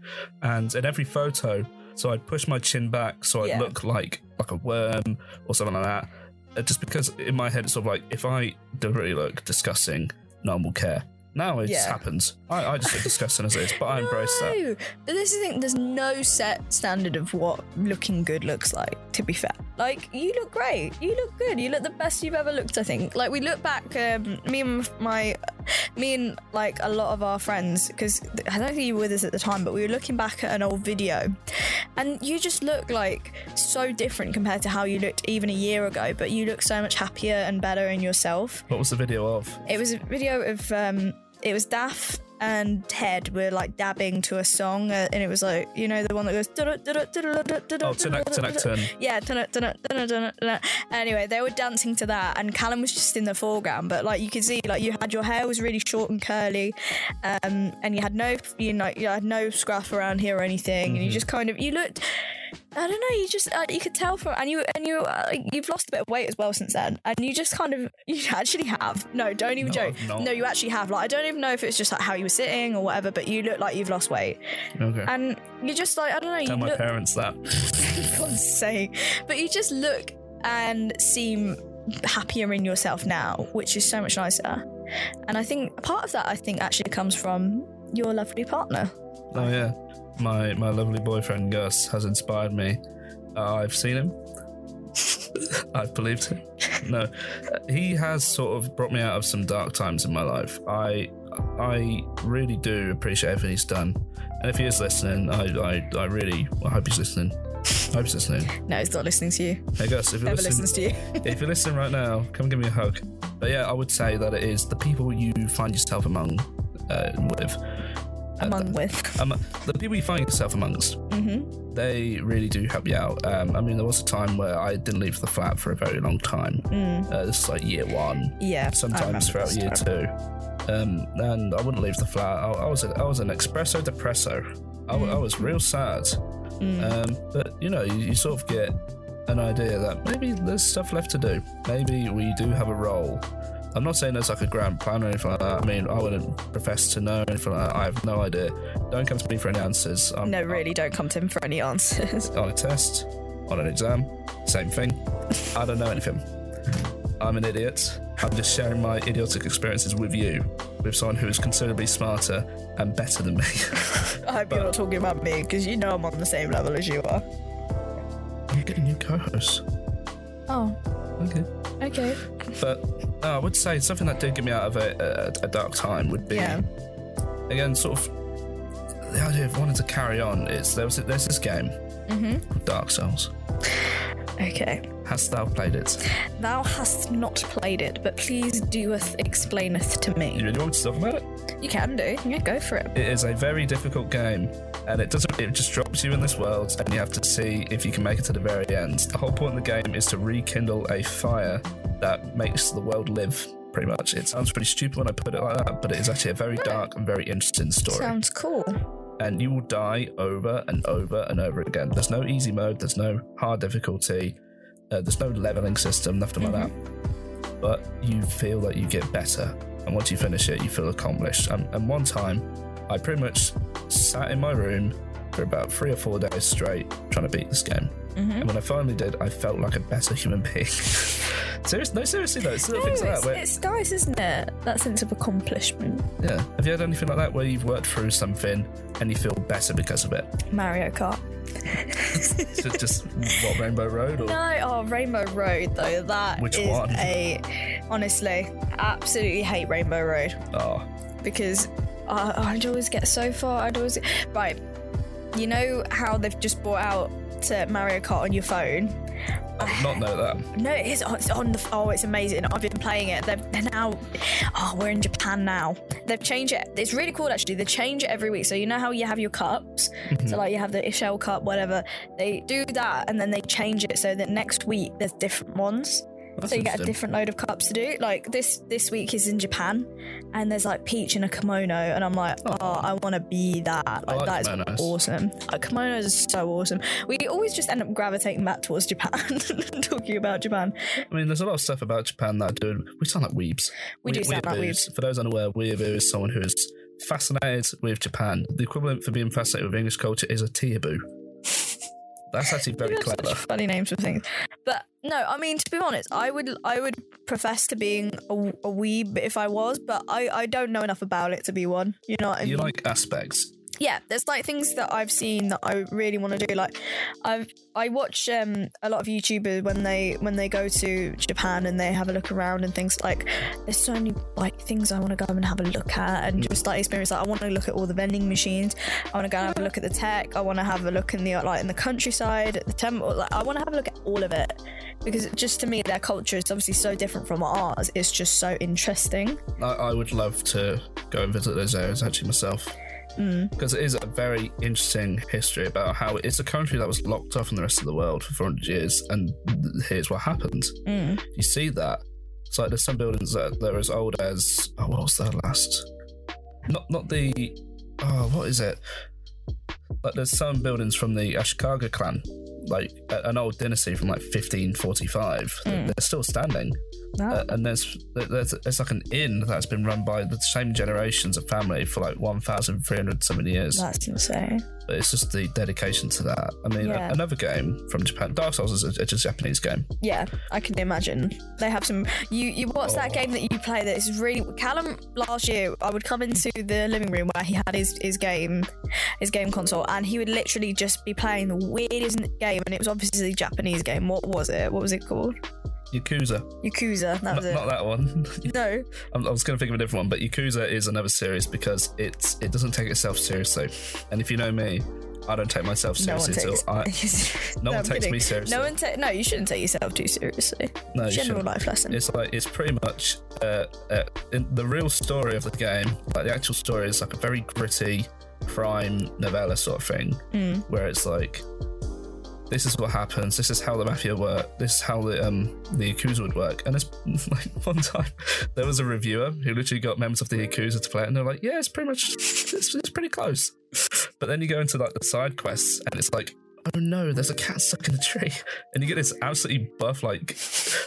and in every photo, so I'd push my chin back so I'd Yeah. look like like a worm or something like that. Uh, Just because in my head it's sort of like if I don't really look disgusting, no one will care. Now it just happens. I, I just look disgusting as it is, but I embrace that. No, but this is the thing. There's no set standard of what looking good looks like. To be fair, like you look great. You look good. You look the best you've ever looked. I think. Like we look back. Um, me and my me and like a lot of our friends, because I don't think you were with us at the time, but we were looking back at an old video, and you just look like so different compared to how you looked even a year ago. But you look so much happier and better in yourself. What was the video of? It was a video of um, it was Daft and Ted were like dabbing to a song, uh, and it was like you know the one that goes. Oh, Tun. Yeah, anyway, they were dancing to that, and Callum was just in the foreground. But like you could see, like you had your hair was really short and curly, um, and you had no, you know, you had no scruff around here or anything, and you just kind of you looked. I don't know. You just uh, you could tell from and you and you uh, you've lost a bit of weight as well since then, and you just kind of you actually have. No, don't even No, joke. No, you actually have. Like I don't even know if it's just like how you were sitting or whatever, but you look like you've lost weight, Okay. and you just like I don't know. Tell you my look, parents that. God's sake. But you just look and seem happier in yourself now, which is so much nicer. And I think part of that, I think, actually comes from your lovely partner. Oh yeah, my my lovely boyfriend Gus has inspired me. Uh, I've seen him. I've believed him. No, he has sort of brought me out of some dark times in my life. I I really do appreciate everything he's done, and if he is listening, I I, I really I hope he's listening. I hope he's listening. No, he's not listening to you. Hey Gus, if you're Never listening, listens to you. if you're listening right now, come give me a hug. But yeah, I would say that it is the people you find yourself among uh, with. Among with. Um, the people you find yourself amongst, Mm-hmm. they really do help you out. Um, I mean, there was a time where I didn't leave the flat for a very long time. Uh, this is like year one, Yeah. Sometimes throughout year two. Um, and I wouldn't leave the flat. I, I was a, I was an espresso depresso. I was real sad. Um, but you know, you, you sort of get an idea that maybe there's stuff left to do. Maybe we do have a role. I'm not saying there's like a grand plan or anything like that. I mean, I wouldn't profess to know anything like that. I have no idea. Don't come to me for any answers. I'm, No, really, don't come to him for any answers. on a test, on an exam, same thing. I don't know anything. I'm an idiot. I'm just sharing my idiotic experiences with you, with someone who is considerably smarter and better than me. I hope you're not talking about me because you know I'm on the same level as you are. you get a new co-host. Oh, Okay. okay. But no, I would say something that did get me out of a, a, a dark time would be Yeah. again sort of the idea of wanting to carry on. Is there was there's this game, mm-hmm. called Dark Souls. Okay. Hast thou played it? Thou hast not played it, but please doeth explaineth to me. You really want to talk about it? You can do. Yeah, go for it. It is a very difficult game, and it doesn't. It just drops you in this world, and you have to see if you can make it to the very end. The whole point of the game is to rekindle a fire that makes the world live. Pretty much. It sounds pretty stupid when I put it like that, but it is actually a very dark and very interesting story. Sounds cool. and you will die over and over and over again. There's no easy mode, there's no hard difficulty, uh, there's no leveling system, nothing like that. But you feel that you get better, and once you finish it, you feel accomplished. And, and one time, I pretty much sat in my room for about three or four days straight trying to beat this game. Mm-hmm. And when I finally did, I felt like a better human being. Serious? No, seriously though, it's little No, things like it's, that. Where, it's nice, isn't it? That sense of accomplishment. yeah. Have you had anything like that where you've worked through something and you feel better because of it? Mario Kart. It just what Rainbow Road or No, oh Rainbow Road though. That Which is one? a honestly absolutely hate Rainbow Road oh because I'd always get so far. I'd always right. You know how they've just brought out to Mario Kart on your phone. I did not know that. No, it is. It's on the. Oh, it's amazing. I've been playing it. They've, they're now. Oh, we're in Japan now. They've changed it. It's really cool actually. They change it every week. So you know how you have your cups. Mm-hmm. So like you have the shell cup, whatever. They do that, and then they change it so that next week there's different ones. So you get a different load of cups to do. Like this this week is in Japan, and there's like Peach in a kimono, and I'm like, oh, oh I want to be that. Like, like that is kimonos. awesome. Like, kimonos are so awesome. We always just end up gravitating back towards Japan, talking about Japan. I mean, there's a lot of stuff about Japan that do. We sound like weebs. We do sound like weeaboos. For those unaware, weeaboo is someone who is fascinated with Japan. The equivalent for being fascinated with English culture is a teaboo. That's actually very clever. funny names for things. But no, I mean to be honest, I would I would profess to being a, a weeb if I was, but I, I don't know enough about it to be one. You know what I mean? You like aspects. Yeah, there's like things that I've seen that I really want to do. Like, I've I watch um a lot of YouTubers when they when they go to Japan and they have a look around and things like. There's so many like things I want to go and have a look at and just like experience. Like, I want to look at all the vending machines. I want to go and have a look at the tech. I want to have a look in the like in the countryside, at the temple. Like, I want to have a look at all of it because just to me, their culture is obviously so different from ours. It's just so interesting. I, I would love to go and visit those areas actually myself. Because it is a very interesting history about how it's a country that was locked off from the rest of the world for 400 years, and here's what happened. Mm. You see that. It's like there's some buildings that, that are as old as. Oh, what was that last? Not not the. Oh, what is it? Like there's some buildings from the Ashikaga clan, like an old dynasty from like 1545. Mm. They're still standing. Uh, and there's there's it's like an inn that's been run by the same generations of family for like 1,300 so many years. That's insane. But it's just the dedication to that. I mean, a- another game from Japan, Dark Souls is a, it's a Japanese game. Yeah, I can imagine. They have some. You you what's that Oh. game that you play that is really Callum last year? I would come into the living room where he had his his game, his game console, and he would literally just be playing the weirdest game, and it was obviously a Japanese game. What was it? What was it called? Yakuza. Yakuza. That Not, was it. not that one. No. I'm- I was going to think of a different one, but Yakuza is another series because it's it doesn't take itself seriously. And if you know me, I don't take myself No one seriously. takes. I, no one takes kidding. me seriously. No one ta- No, you shouldn't take yourself too seriously. no, you General life lesson. It's like it's pretty much uh, uh, in the real story of the game. Like the actual story is like a very gritty crime novella sort of thing, Mm. where it's like this is what happens. This is how the mafia work. This is how the um the yakuza would work. And it's like one time there was a reviewer who literally got members of the yakuza to play it, and they're like, yeah, it's pretty much it's, it's pretty close. But then you go into like the side quests, and it's like. Oh no, there's a cat stuck in a tree. And you get this absolutely buff, like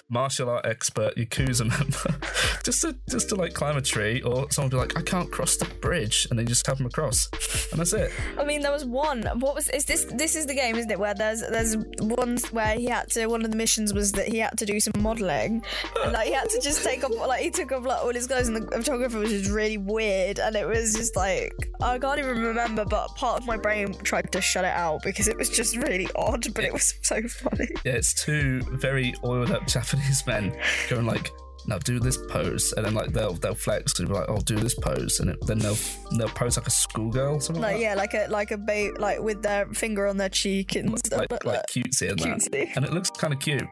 martial art expert Yakuza member just to just to like climb a tree, or someone be like, I can't cross the bridge, and then just have them across. And that's it. I mean, there was one. What was is this? This is the game, isn't it? Where there's there's ones where he had to. One of the missions was that he had to do some modeling, and like he had to just take off like he took off like all his clothes, and the photographer was just really weird, and it was just like I can't even remember, but part of my brain tried to shut it out because it was just really odd, but it was so funny. Yeah, it's two very oiled up Japanese men going like, "Now do this pose," and then like they'll they'll flex and be like, "Oh, do this pose," and it, then they'll they'll pose like a schoolgirl, something like, Like yeah, like a like a ba- like with their finger on their cheek and that. stuff Like, like, like cutesy and that, Cutesy. and it looks kind of cute.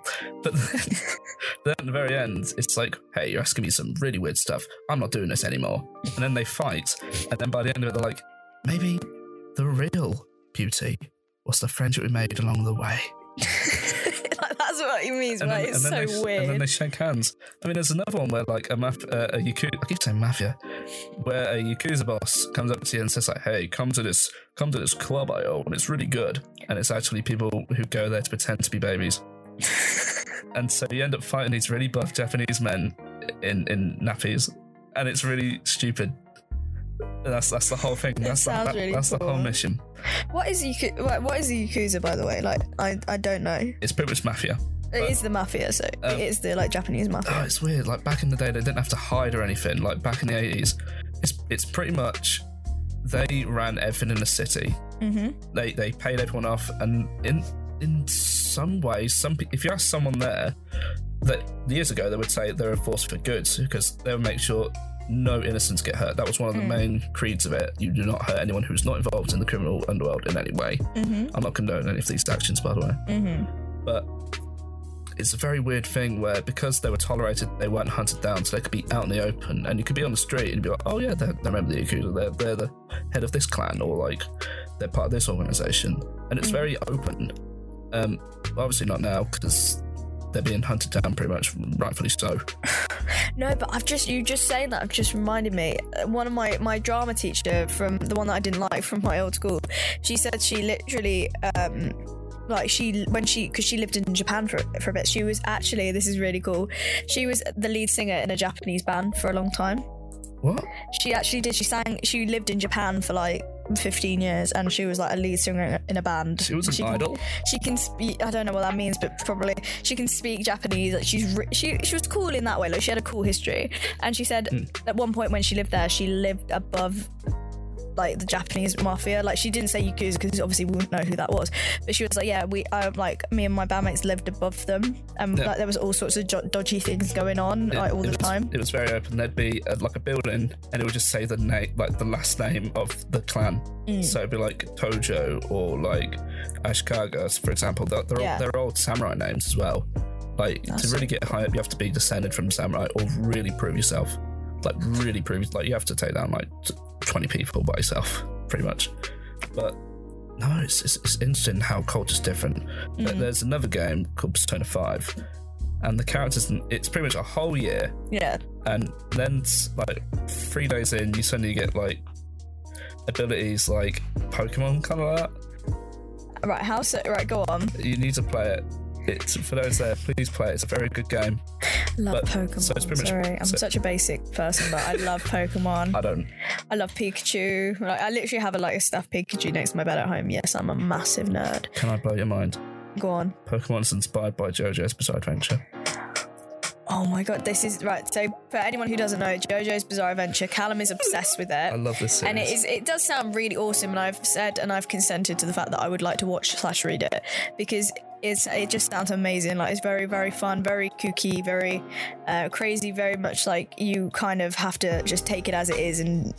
But then, then at the very end, it's like, "Hey, you're asking me some really weird stuff. I'm not doing this anymore." And then they fight, and then by the end of it, they're like, "Maybe the real beauty was the friendship we made along the way." Like, That's what he means, and right? then, It's so they, weird. And then they shake hands. I mean, there's another one where like a maf- uh, a yakuza, I keep saying mafia, where a yakuza boss comes up to you and says like, "Hey, come to this, come to this club I own. It's really good." And it's actually people who go there to pretend to be babies. and so you end up fighting these really buff Japanese men in in nappies, and it's really stupid. That's that's the whole thing. That's the, that- really that's the whole mission. What is Yaku- what, is the Yakuza, by the way? Like, I, I don't know. It's pretty much mafia. It is the mafia, so Um, it is the like Japanese Oh, mafia. it's weird. Like back in the day, they didn't have to hide or anything. Like back in the eighties, it's it's pretty much they ran everything in the city. Mm-hmm. They they paid everyone off, and in in some ways, some if you ask someone there that years ago they would say they're a force for good because they would make sure no innocents get hurt. That was one of the main creeds of it. You do not hurt anyone who's not involved in the criminal underworld in any way. Mm-hmm. I'm not condoning any of these actions, by the way Mm-hmm. but it's a very weird thing where because they were tolerated, they weren't hunted down, so they could be out in the open, and you could be on the street and be like, "Oh yeah, they're, they're member of the Yakuza. They're they're the head of this clan, or like they're part of this organization," and it's very open. Um, obviously not now because they're being hunted down, pretty much, rightfully so. No, but I've just you just saying that I've just reminded me. uh, One of my my drama teacher from the one that I didn't like from my old school. She said she literally um like she when she because she lived in Japan for for a bit. She was actually this is really cool. She was the lead singer in a Japanese band for a long time. What? She actually did. She sang. She lived in Japan for like 15 years, and she was like a lead singer in a band. She was an can- idol? She can speak. I don't know what that means, but probably she can speak Japanese. Like she's she she was cool in that way. Like she had a cool history, and she said Hmm. at one point when she lived there, she lived above like the Japanese mafia. Like she didn't say Yakuza because obviously we wouldn't know who that was. But she was like, yeah, we um, like me and my bandmates lived above them, and Yeah. like, there was all sorts of jo- dodgy things going on It- like all the was, time. It was very open. There'd be uh, like a building, and it would just say the name, like the last name of the clan. Mm. So it'd be like Tojo or like Ashikaga, for example. They're, they're, Yeah. all, they're old samurai names as well. Like That's to really get high up, you have to be descended from samurai or really prove yourself. Like really prove, like you have to take down like twenty people by yourself, pretty much. But no, it's, it's, it's interesting how culture's different. But mm. There's another game called Persona Five, and the characters, it's pretty much a whole year Yeah. and then like three days in, you suddenly get like abilities like Pokemon, kind of like Right. How so? Right. Go on. You need to play it. It's for those there. Please play. It's a very good game. Love But- Pokemon. so it's pretty much- Sorry, I'm so- such a basic person, but I love Pokemon. I don't. I love Pikachu. Like I literally have a like a stuffed Pikachu next to my bed at home. Yes, I'm a massive nerd. Can I blow your mind? Go on. Pokemon's inspired by JoJo's Bizarre Adventure. Oh my god, this is right. So for anyone who doesn't know, JoJo's Bizarre Adventure, Callum is obsessed with it. I love this series. And it is it does sound really awesome and I've said and I've consented to the fact that I would like to watch slash read it because it's it just sounds amazing. Like it's very, very fun, very kooky, very uh, crazy, very much like you kind of have to just take it as it is and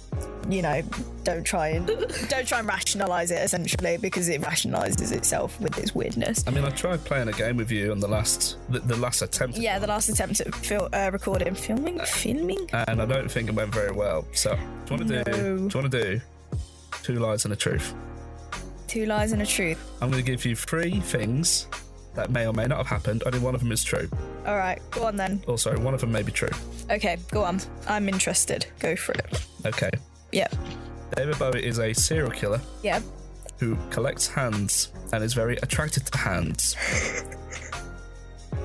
you know, don't try and don't try and rationalize it essentially because it rationalizes itself with its weirdness. I mean, I tried playing a game with you on the last, the, the last attempt, Yeah, the last attempt at fil- uh, recording, filming, filming. and I don't think it went very well. So, do you want to do? Do you want to do two lies and a truth? Two lies and a truth. I'm going to give you three things that may or may not have happened. Only one of them is true. All right, go on then. Also, one of them may be true. Okay, go on. I'm interested. Go for it. Okay. Yep. David Bowie is a serial killer Yep. who collects hands and is very attracted to hands.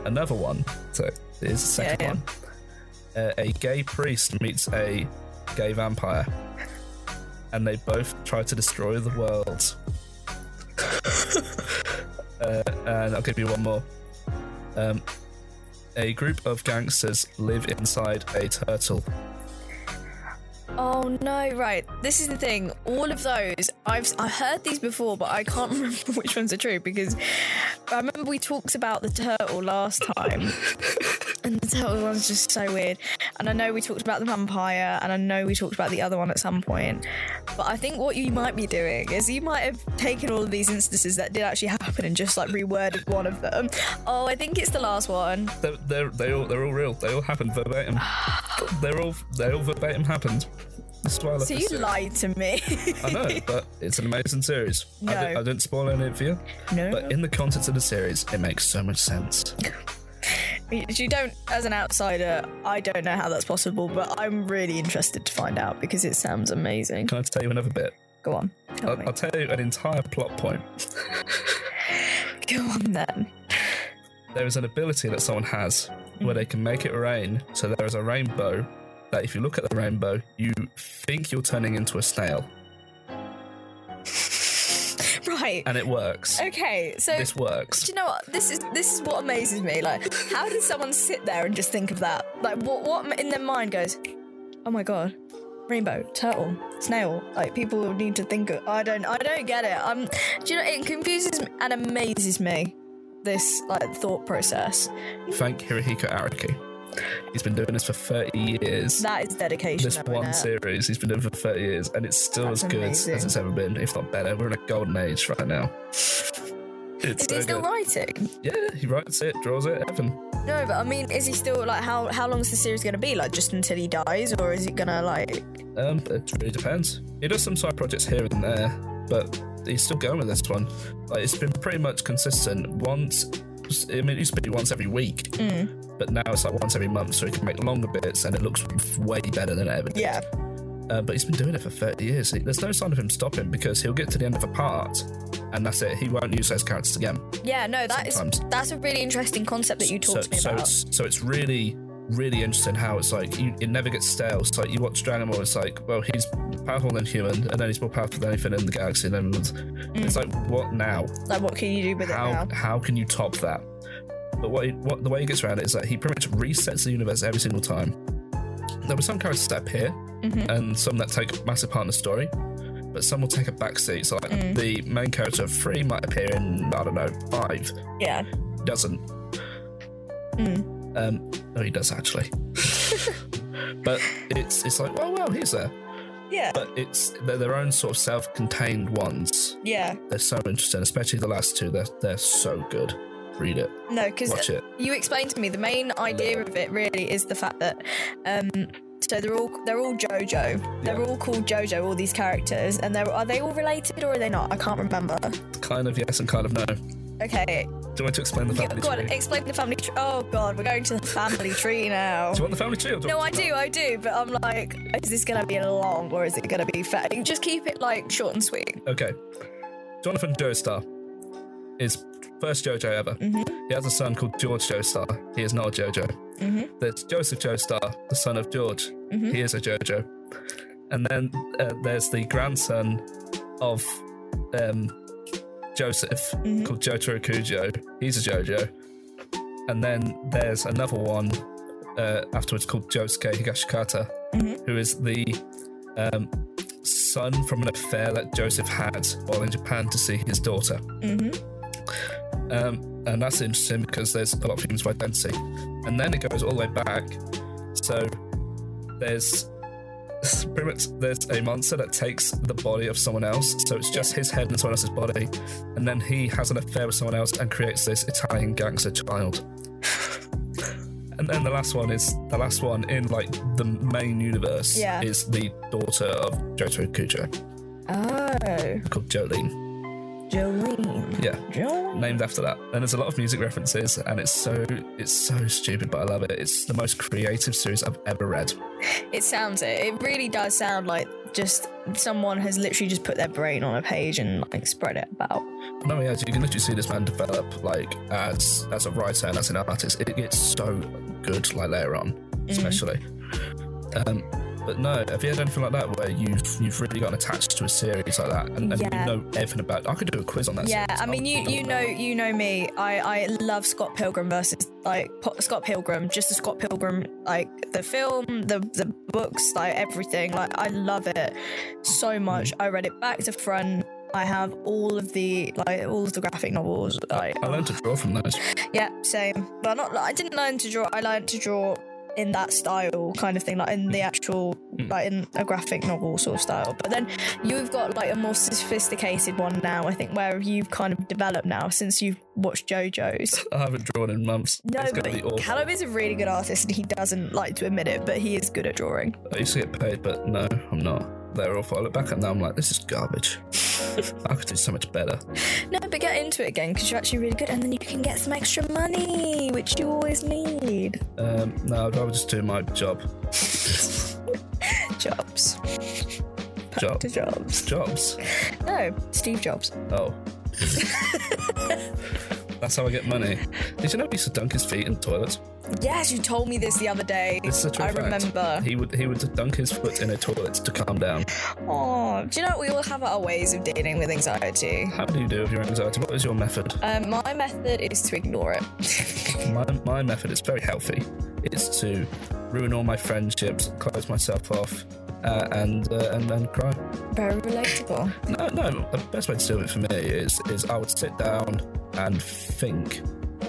Another one, so here's the second Yeah, yeah. one. Uh, a gay priest meets a gay vampire, and they both try to destroy the world. uh, and I'll give you one more. Um, a group of gangsters live inside a turtle. Oh no, right. This is the thing. All of those, I've I heard these before, but I can't remember which ones are true because I remember we talked about the turtle last time. and the turtle one's just so weird. And I know we talked about the vampire and I know we talked about the other one at some point. But I think what you might be doing is you might have taken all of these instances that did actually happen and just like reworded one of them. Oh, I think it's the last one. They're, they're, they all, they're all real. They all happened verbatim. they're all they all verbatim happened. This is why I love So you series. lied to me. I know, but it's an amazing series. I, No. didn't, I didn't spoil any for you, no. but in the context of the series, it makes so much sense. You don't, as an outsider, I don't know how that's possible, but I'm really interested to find out because it sounds amazing. Can I tell you another bit? Go on, tell I'll. I'll tell you an entire plot point. Go on then. There is an ability that someone has where mm. they can make it rain. So there is a rainbow that if you look at the rainbow, you think you're turning into a snail, Right. and it works. Okay. So. This works. do you know what? This is this is what amazes me. Like, how did someone sit there and just think of that? Like, what what in their mind goes? Oh my god, rainbow, turtle, snail. Like, people need to think. Of, I don't. I don't get it. Um, do you know? It confuses me and amazes me. This like thought process. Thank Hirohiko Araki. He's been doing this for 30 years. That is dedication. this though, one series he's been doing for 30 years and it's still That's as good amazing. as it's ever been if not better we're in a golden age right now it's Is so he still good. writing? yeah he writes it draws it everything No, but I mean, is he still like how how long is the series gonna be? Like just until he dies, or is it gonna like? um it really depends he does some side projects here and there but he's still going with this one like it's been pretty much consistent once I mean, it used to be once every week, Mm. but now it's like once every month, so he can make longer bits, and it looks way better than it ever. did. Yeah, Uh, but he's been doing it for 30 years. There's no sign of him stopping because he'll get to the end of a part and that's it. He won't use those characters again. yeah. No, that is that's a really interesting concept that you So, talked to me so about. it's so it's really really interesting how it's like you, it never gets stale. It's like you watch Dragon Ball. It's like well he's powerful than human, and then he's more powerful than anything in the galaxy. And then it's, it's like what now? Like, what can you do with How it now? how can you top that? But what, he, what the way he gets around it is that he pretty much resets the universe every single time. There were some characters that appear Mm-hmm. and some that take a massive part in the story. but some will take a back seat. So like Mm. the main character of three might appear in I don't know five. Yeah. Doesn't. Mm. Um, no, he does actually. but it's it's like well, well, he's there. Yeah. But it's they're their own sort of self-contained ones. Yeah. They're so interesting, especially the last two. They're they're so good. Read it, No, because watch it. you explained to me the main idea of it really is the fact that um so they're all they're all JoJo. They're Yeah. all called JoJo. All these characters, and they're are they all related or are they not? I can't remember. Kind of yes and kind of no. Do you want to explain the family go on, tree? Explain the family tree. Oh God, we're going to the family tree now. Do you want the family tree? Or do you No, I do, I do, but I'm like, is this gonna be long or is it gonna be fat? Just keep it like short and sweet. Okay. Jonathan Joestar is first JoJo ever. He has a son called George Joestar. He is not a JoJo. There's Joseph Joestar, the son of George. He is a JoJo. And then uh, there's the grandson of um, Joseph called Jotaro Kujo. He's a JoJo. And then there's another one uh, afterwards called Josuke Higashikata, who is the um, son from an affair that Joseph had while in Japan to see his daughter. Um, and that's interesting because there's a lot of themes of identity. And then it goes all the way back. So there's pretty much there's a monster that takes the body of someone else. So it's just his head and someone else's body. And then he has an affair with someone else and creates this Italian gangster child. And then the last one is the last one in like the main universe Yeah. is the daughter of Jotaro Kujo Oh, called Jolyne. Jolene. Yeah. Jolene. named after that. And there's a lot of music references, and it's so it's so stupid, but I love it. It's the most creative series I've ever read. It sounds it. It really does sound like just someone has literally just put their brain on a page and like spread it about. No, yeah, you can literally see this man develop like as as a writer and as an artist. It gets so good like later on, especially. Um, but no, have you had anything like that where you've you've really gotten attached to a series like that and, and Yeah. you know everything about? I could do a quiz on that. Yeah, series. I mean, you you know you know me. I I love Scott Pilgrim versus like Scott Pilgrim, just the Scott Pilgrim like the film, the the books, like everything. Like I love it so mm. much. I read it back to front. I have all of the like all of the graphic novels. Like I learned to draw from those. yeah, same. But not. I didn't learn to draw. I learned to draw in that style kind of thing, like in the actual, hmm. like in a graphic novel sort of style. But then you've got like a more sophisticated one now. I think where you've kind of developed now since you've watched JoJo's. I haven't drawn in months. No, it's but. Callum is a really good artist, and he doesn't like to admit it, but he is good at drawing. I used to get paid, but no, I'm not. They're awful. I look back and now I'm like, this is garbage. I could do so much better. No, but get into it again because you're actually really good, and then you can get some extra money, which you always need. Um, no, I'd rather just do my job. Jobs. Back Job. to jobs. Jobs. No, Steve Jobs. Oh. That's how I get money. Did you know he used to dunk his feet in toilets? Yes, you told me this the other day. This is a true I fact. remember. He would he would dunk his foot in a toilet to calm down. Oh, do you know we all have our ways of dealing with anxiety? How do you deal with your anxiety? What is your method? Um, my method is to ignore it. My, my method is very healthy. It's to ruin all my friendships, close myself off, uh, and uh, and then cry. Very relatable. No, no. The best way to do it for me is is I would sit down and think,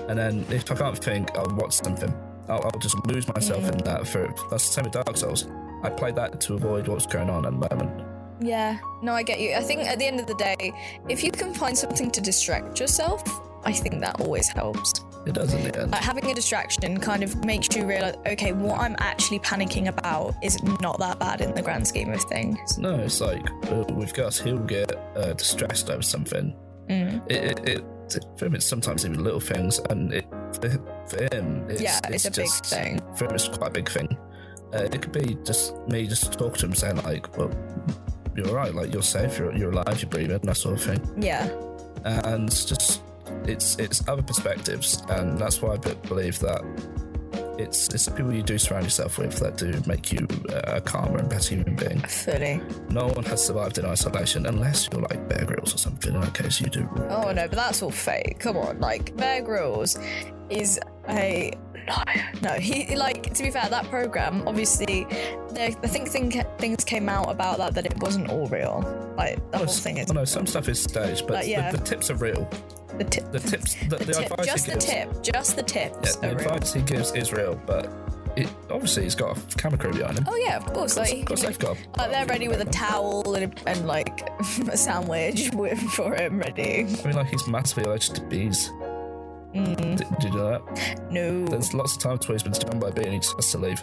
and then if I can't think, I'll watch something. I'll, I'll just lose myself in that. For that's the same with Dark Souls. I played that to avoid what's going on at the moment. Yeah, no, I get you. I think at the end of the day, if you can find something to distract yourself, I think that always helps. It does in the end. Like having a distraction kind of makes you realize, okay, what I'm actually panicking about is not that bad in the grand scheme of things. No, it's like uh, with Gus, he'll get uh, distressed over something. Mm. It, it, it for him, it's sometimes even little things, and it for, him, it's, Yeah, it's a big thing. For him, it's quite a big thing. Uh, it could be just me just talking to him, saying like, "Well, you're all right. Like you're safe. You're, you're alive. You're breathing. That sort of thing." Yeah, and just it's it's other perspectives, and that's why I believe that it's it's the people you do surround yourself with that do make you uh, a calmer and better human being. fully. No one has survived in isolation unless you're like Bear Grylls or something. In that case, you do. Oh no, but that's all fake. Come on, like Bear Grylls is a No, he like to be fair, that program obviously, there, I think thing, things came out about that that it wasn't all real. Like the whole thing is Oh no, some stuff is staged, but Like, yeah. the, the tips are real. the tip. The tips, the, the, the tip, advice just he the tip, just the tips. Yeah, the real. advice he gives is real, but it, obviously he's got a camera crew behind him. Oh yeah, of course. Like, of course they've got. like they're ready with a towel and, and like a sandwich with, for him ready. I mean, like he's massively allergic to bees. Mm, Did, did you do that? no. There's lots of times where he's been stung by a bee and he just has to leave.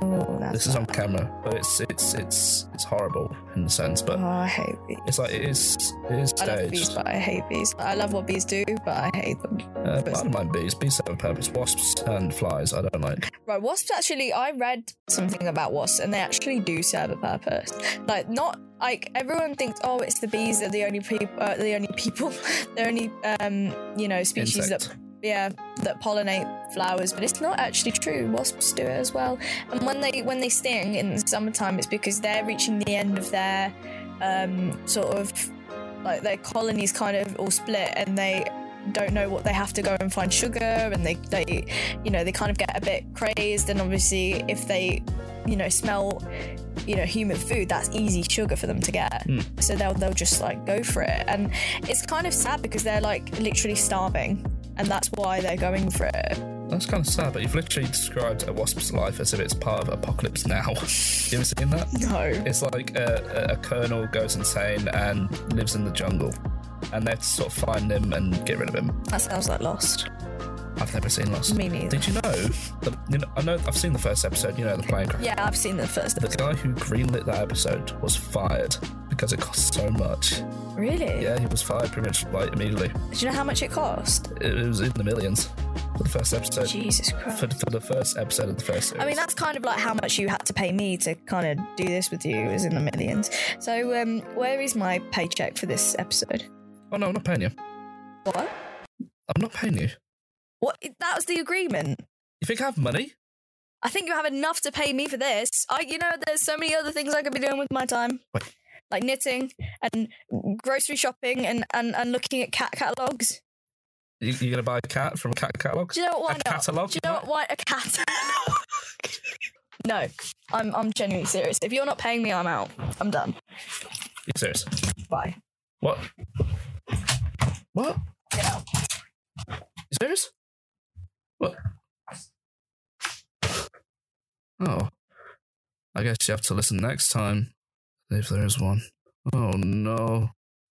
oh, that's This is on camera, but it's it's it's it's horrible in the sense, but Oh, I hate bees. it's like it is it is I love bees, but I hate bees. I love what bees do, but I hate them. Uh, I don't mind bees. Bees have a purpose. Wasps and flies, I don't like. Right, wasps actually, I read something about wasps and they actually do serve a purpose. Like, not like everyone thinks, oh, it's the bees that are the only people, uh, the only people, the only, um, you know, species Insect. that, yeah, that pollinate flowers, but it's not actually true. Wasps do it as well. And when they when they sting in the summertime, it's because they're reaching the end of their, um, sort of, like their colonies kind of all split and they don't know what they have to go and find sugar and they they you know they kind of get a bit crazed and obviously if they you know smell you know human food that's easy sugar for them to get hmm. so they'll they'll just like go for it and it's kind of sad because they're like literally starving and that's why they're going for it That's kind of sad, but you've literally described a wasp's life as if it's part of Apocalypse Now. you ever seen that? no It's like a, a, a colonel goes insane and lives in the jungle, and they have to sort of find him and get rid of him. that sounds like lost I've never seen Lost. Me neither. Did you know? The, you know, I know. I've seen the first episode. You know, the plane crash. yeah i've seen the first The guy who greenlit that episode was fired because it cost so much. really Yeah, he was fired pretty much like immediately. do you know how much it cost It, it was in the millions for the first episode. jesus christ For, for the first episode of the first series. I mean, that's kind of like how much you had to pay me to kind of do this with you is in the millions. So, um, where is my paycheck for this episode? oh no, I'm not paying you. What? I'm not paying you. What? That was the agreement. You think I have money? I think you have enough to pay me for this. I, you know, there's so many other things I could be doing with my time, Wait. like knitting and grocery shopping and and, and looking at cat catalogs. You, you gonna buy a cat from a cat catalog? Do you know what? Why A not? catalogue, Do you know what? Why a cat? no, I'm I'm genuinely serious. If you're not paying me, I'm out. I'm done. You serious? Bye. What? What? Get out. You serious? What? Oh. I guess you have to listen next time. If there is one. Oh no.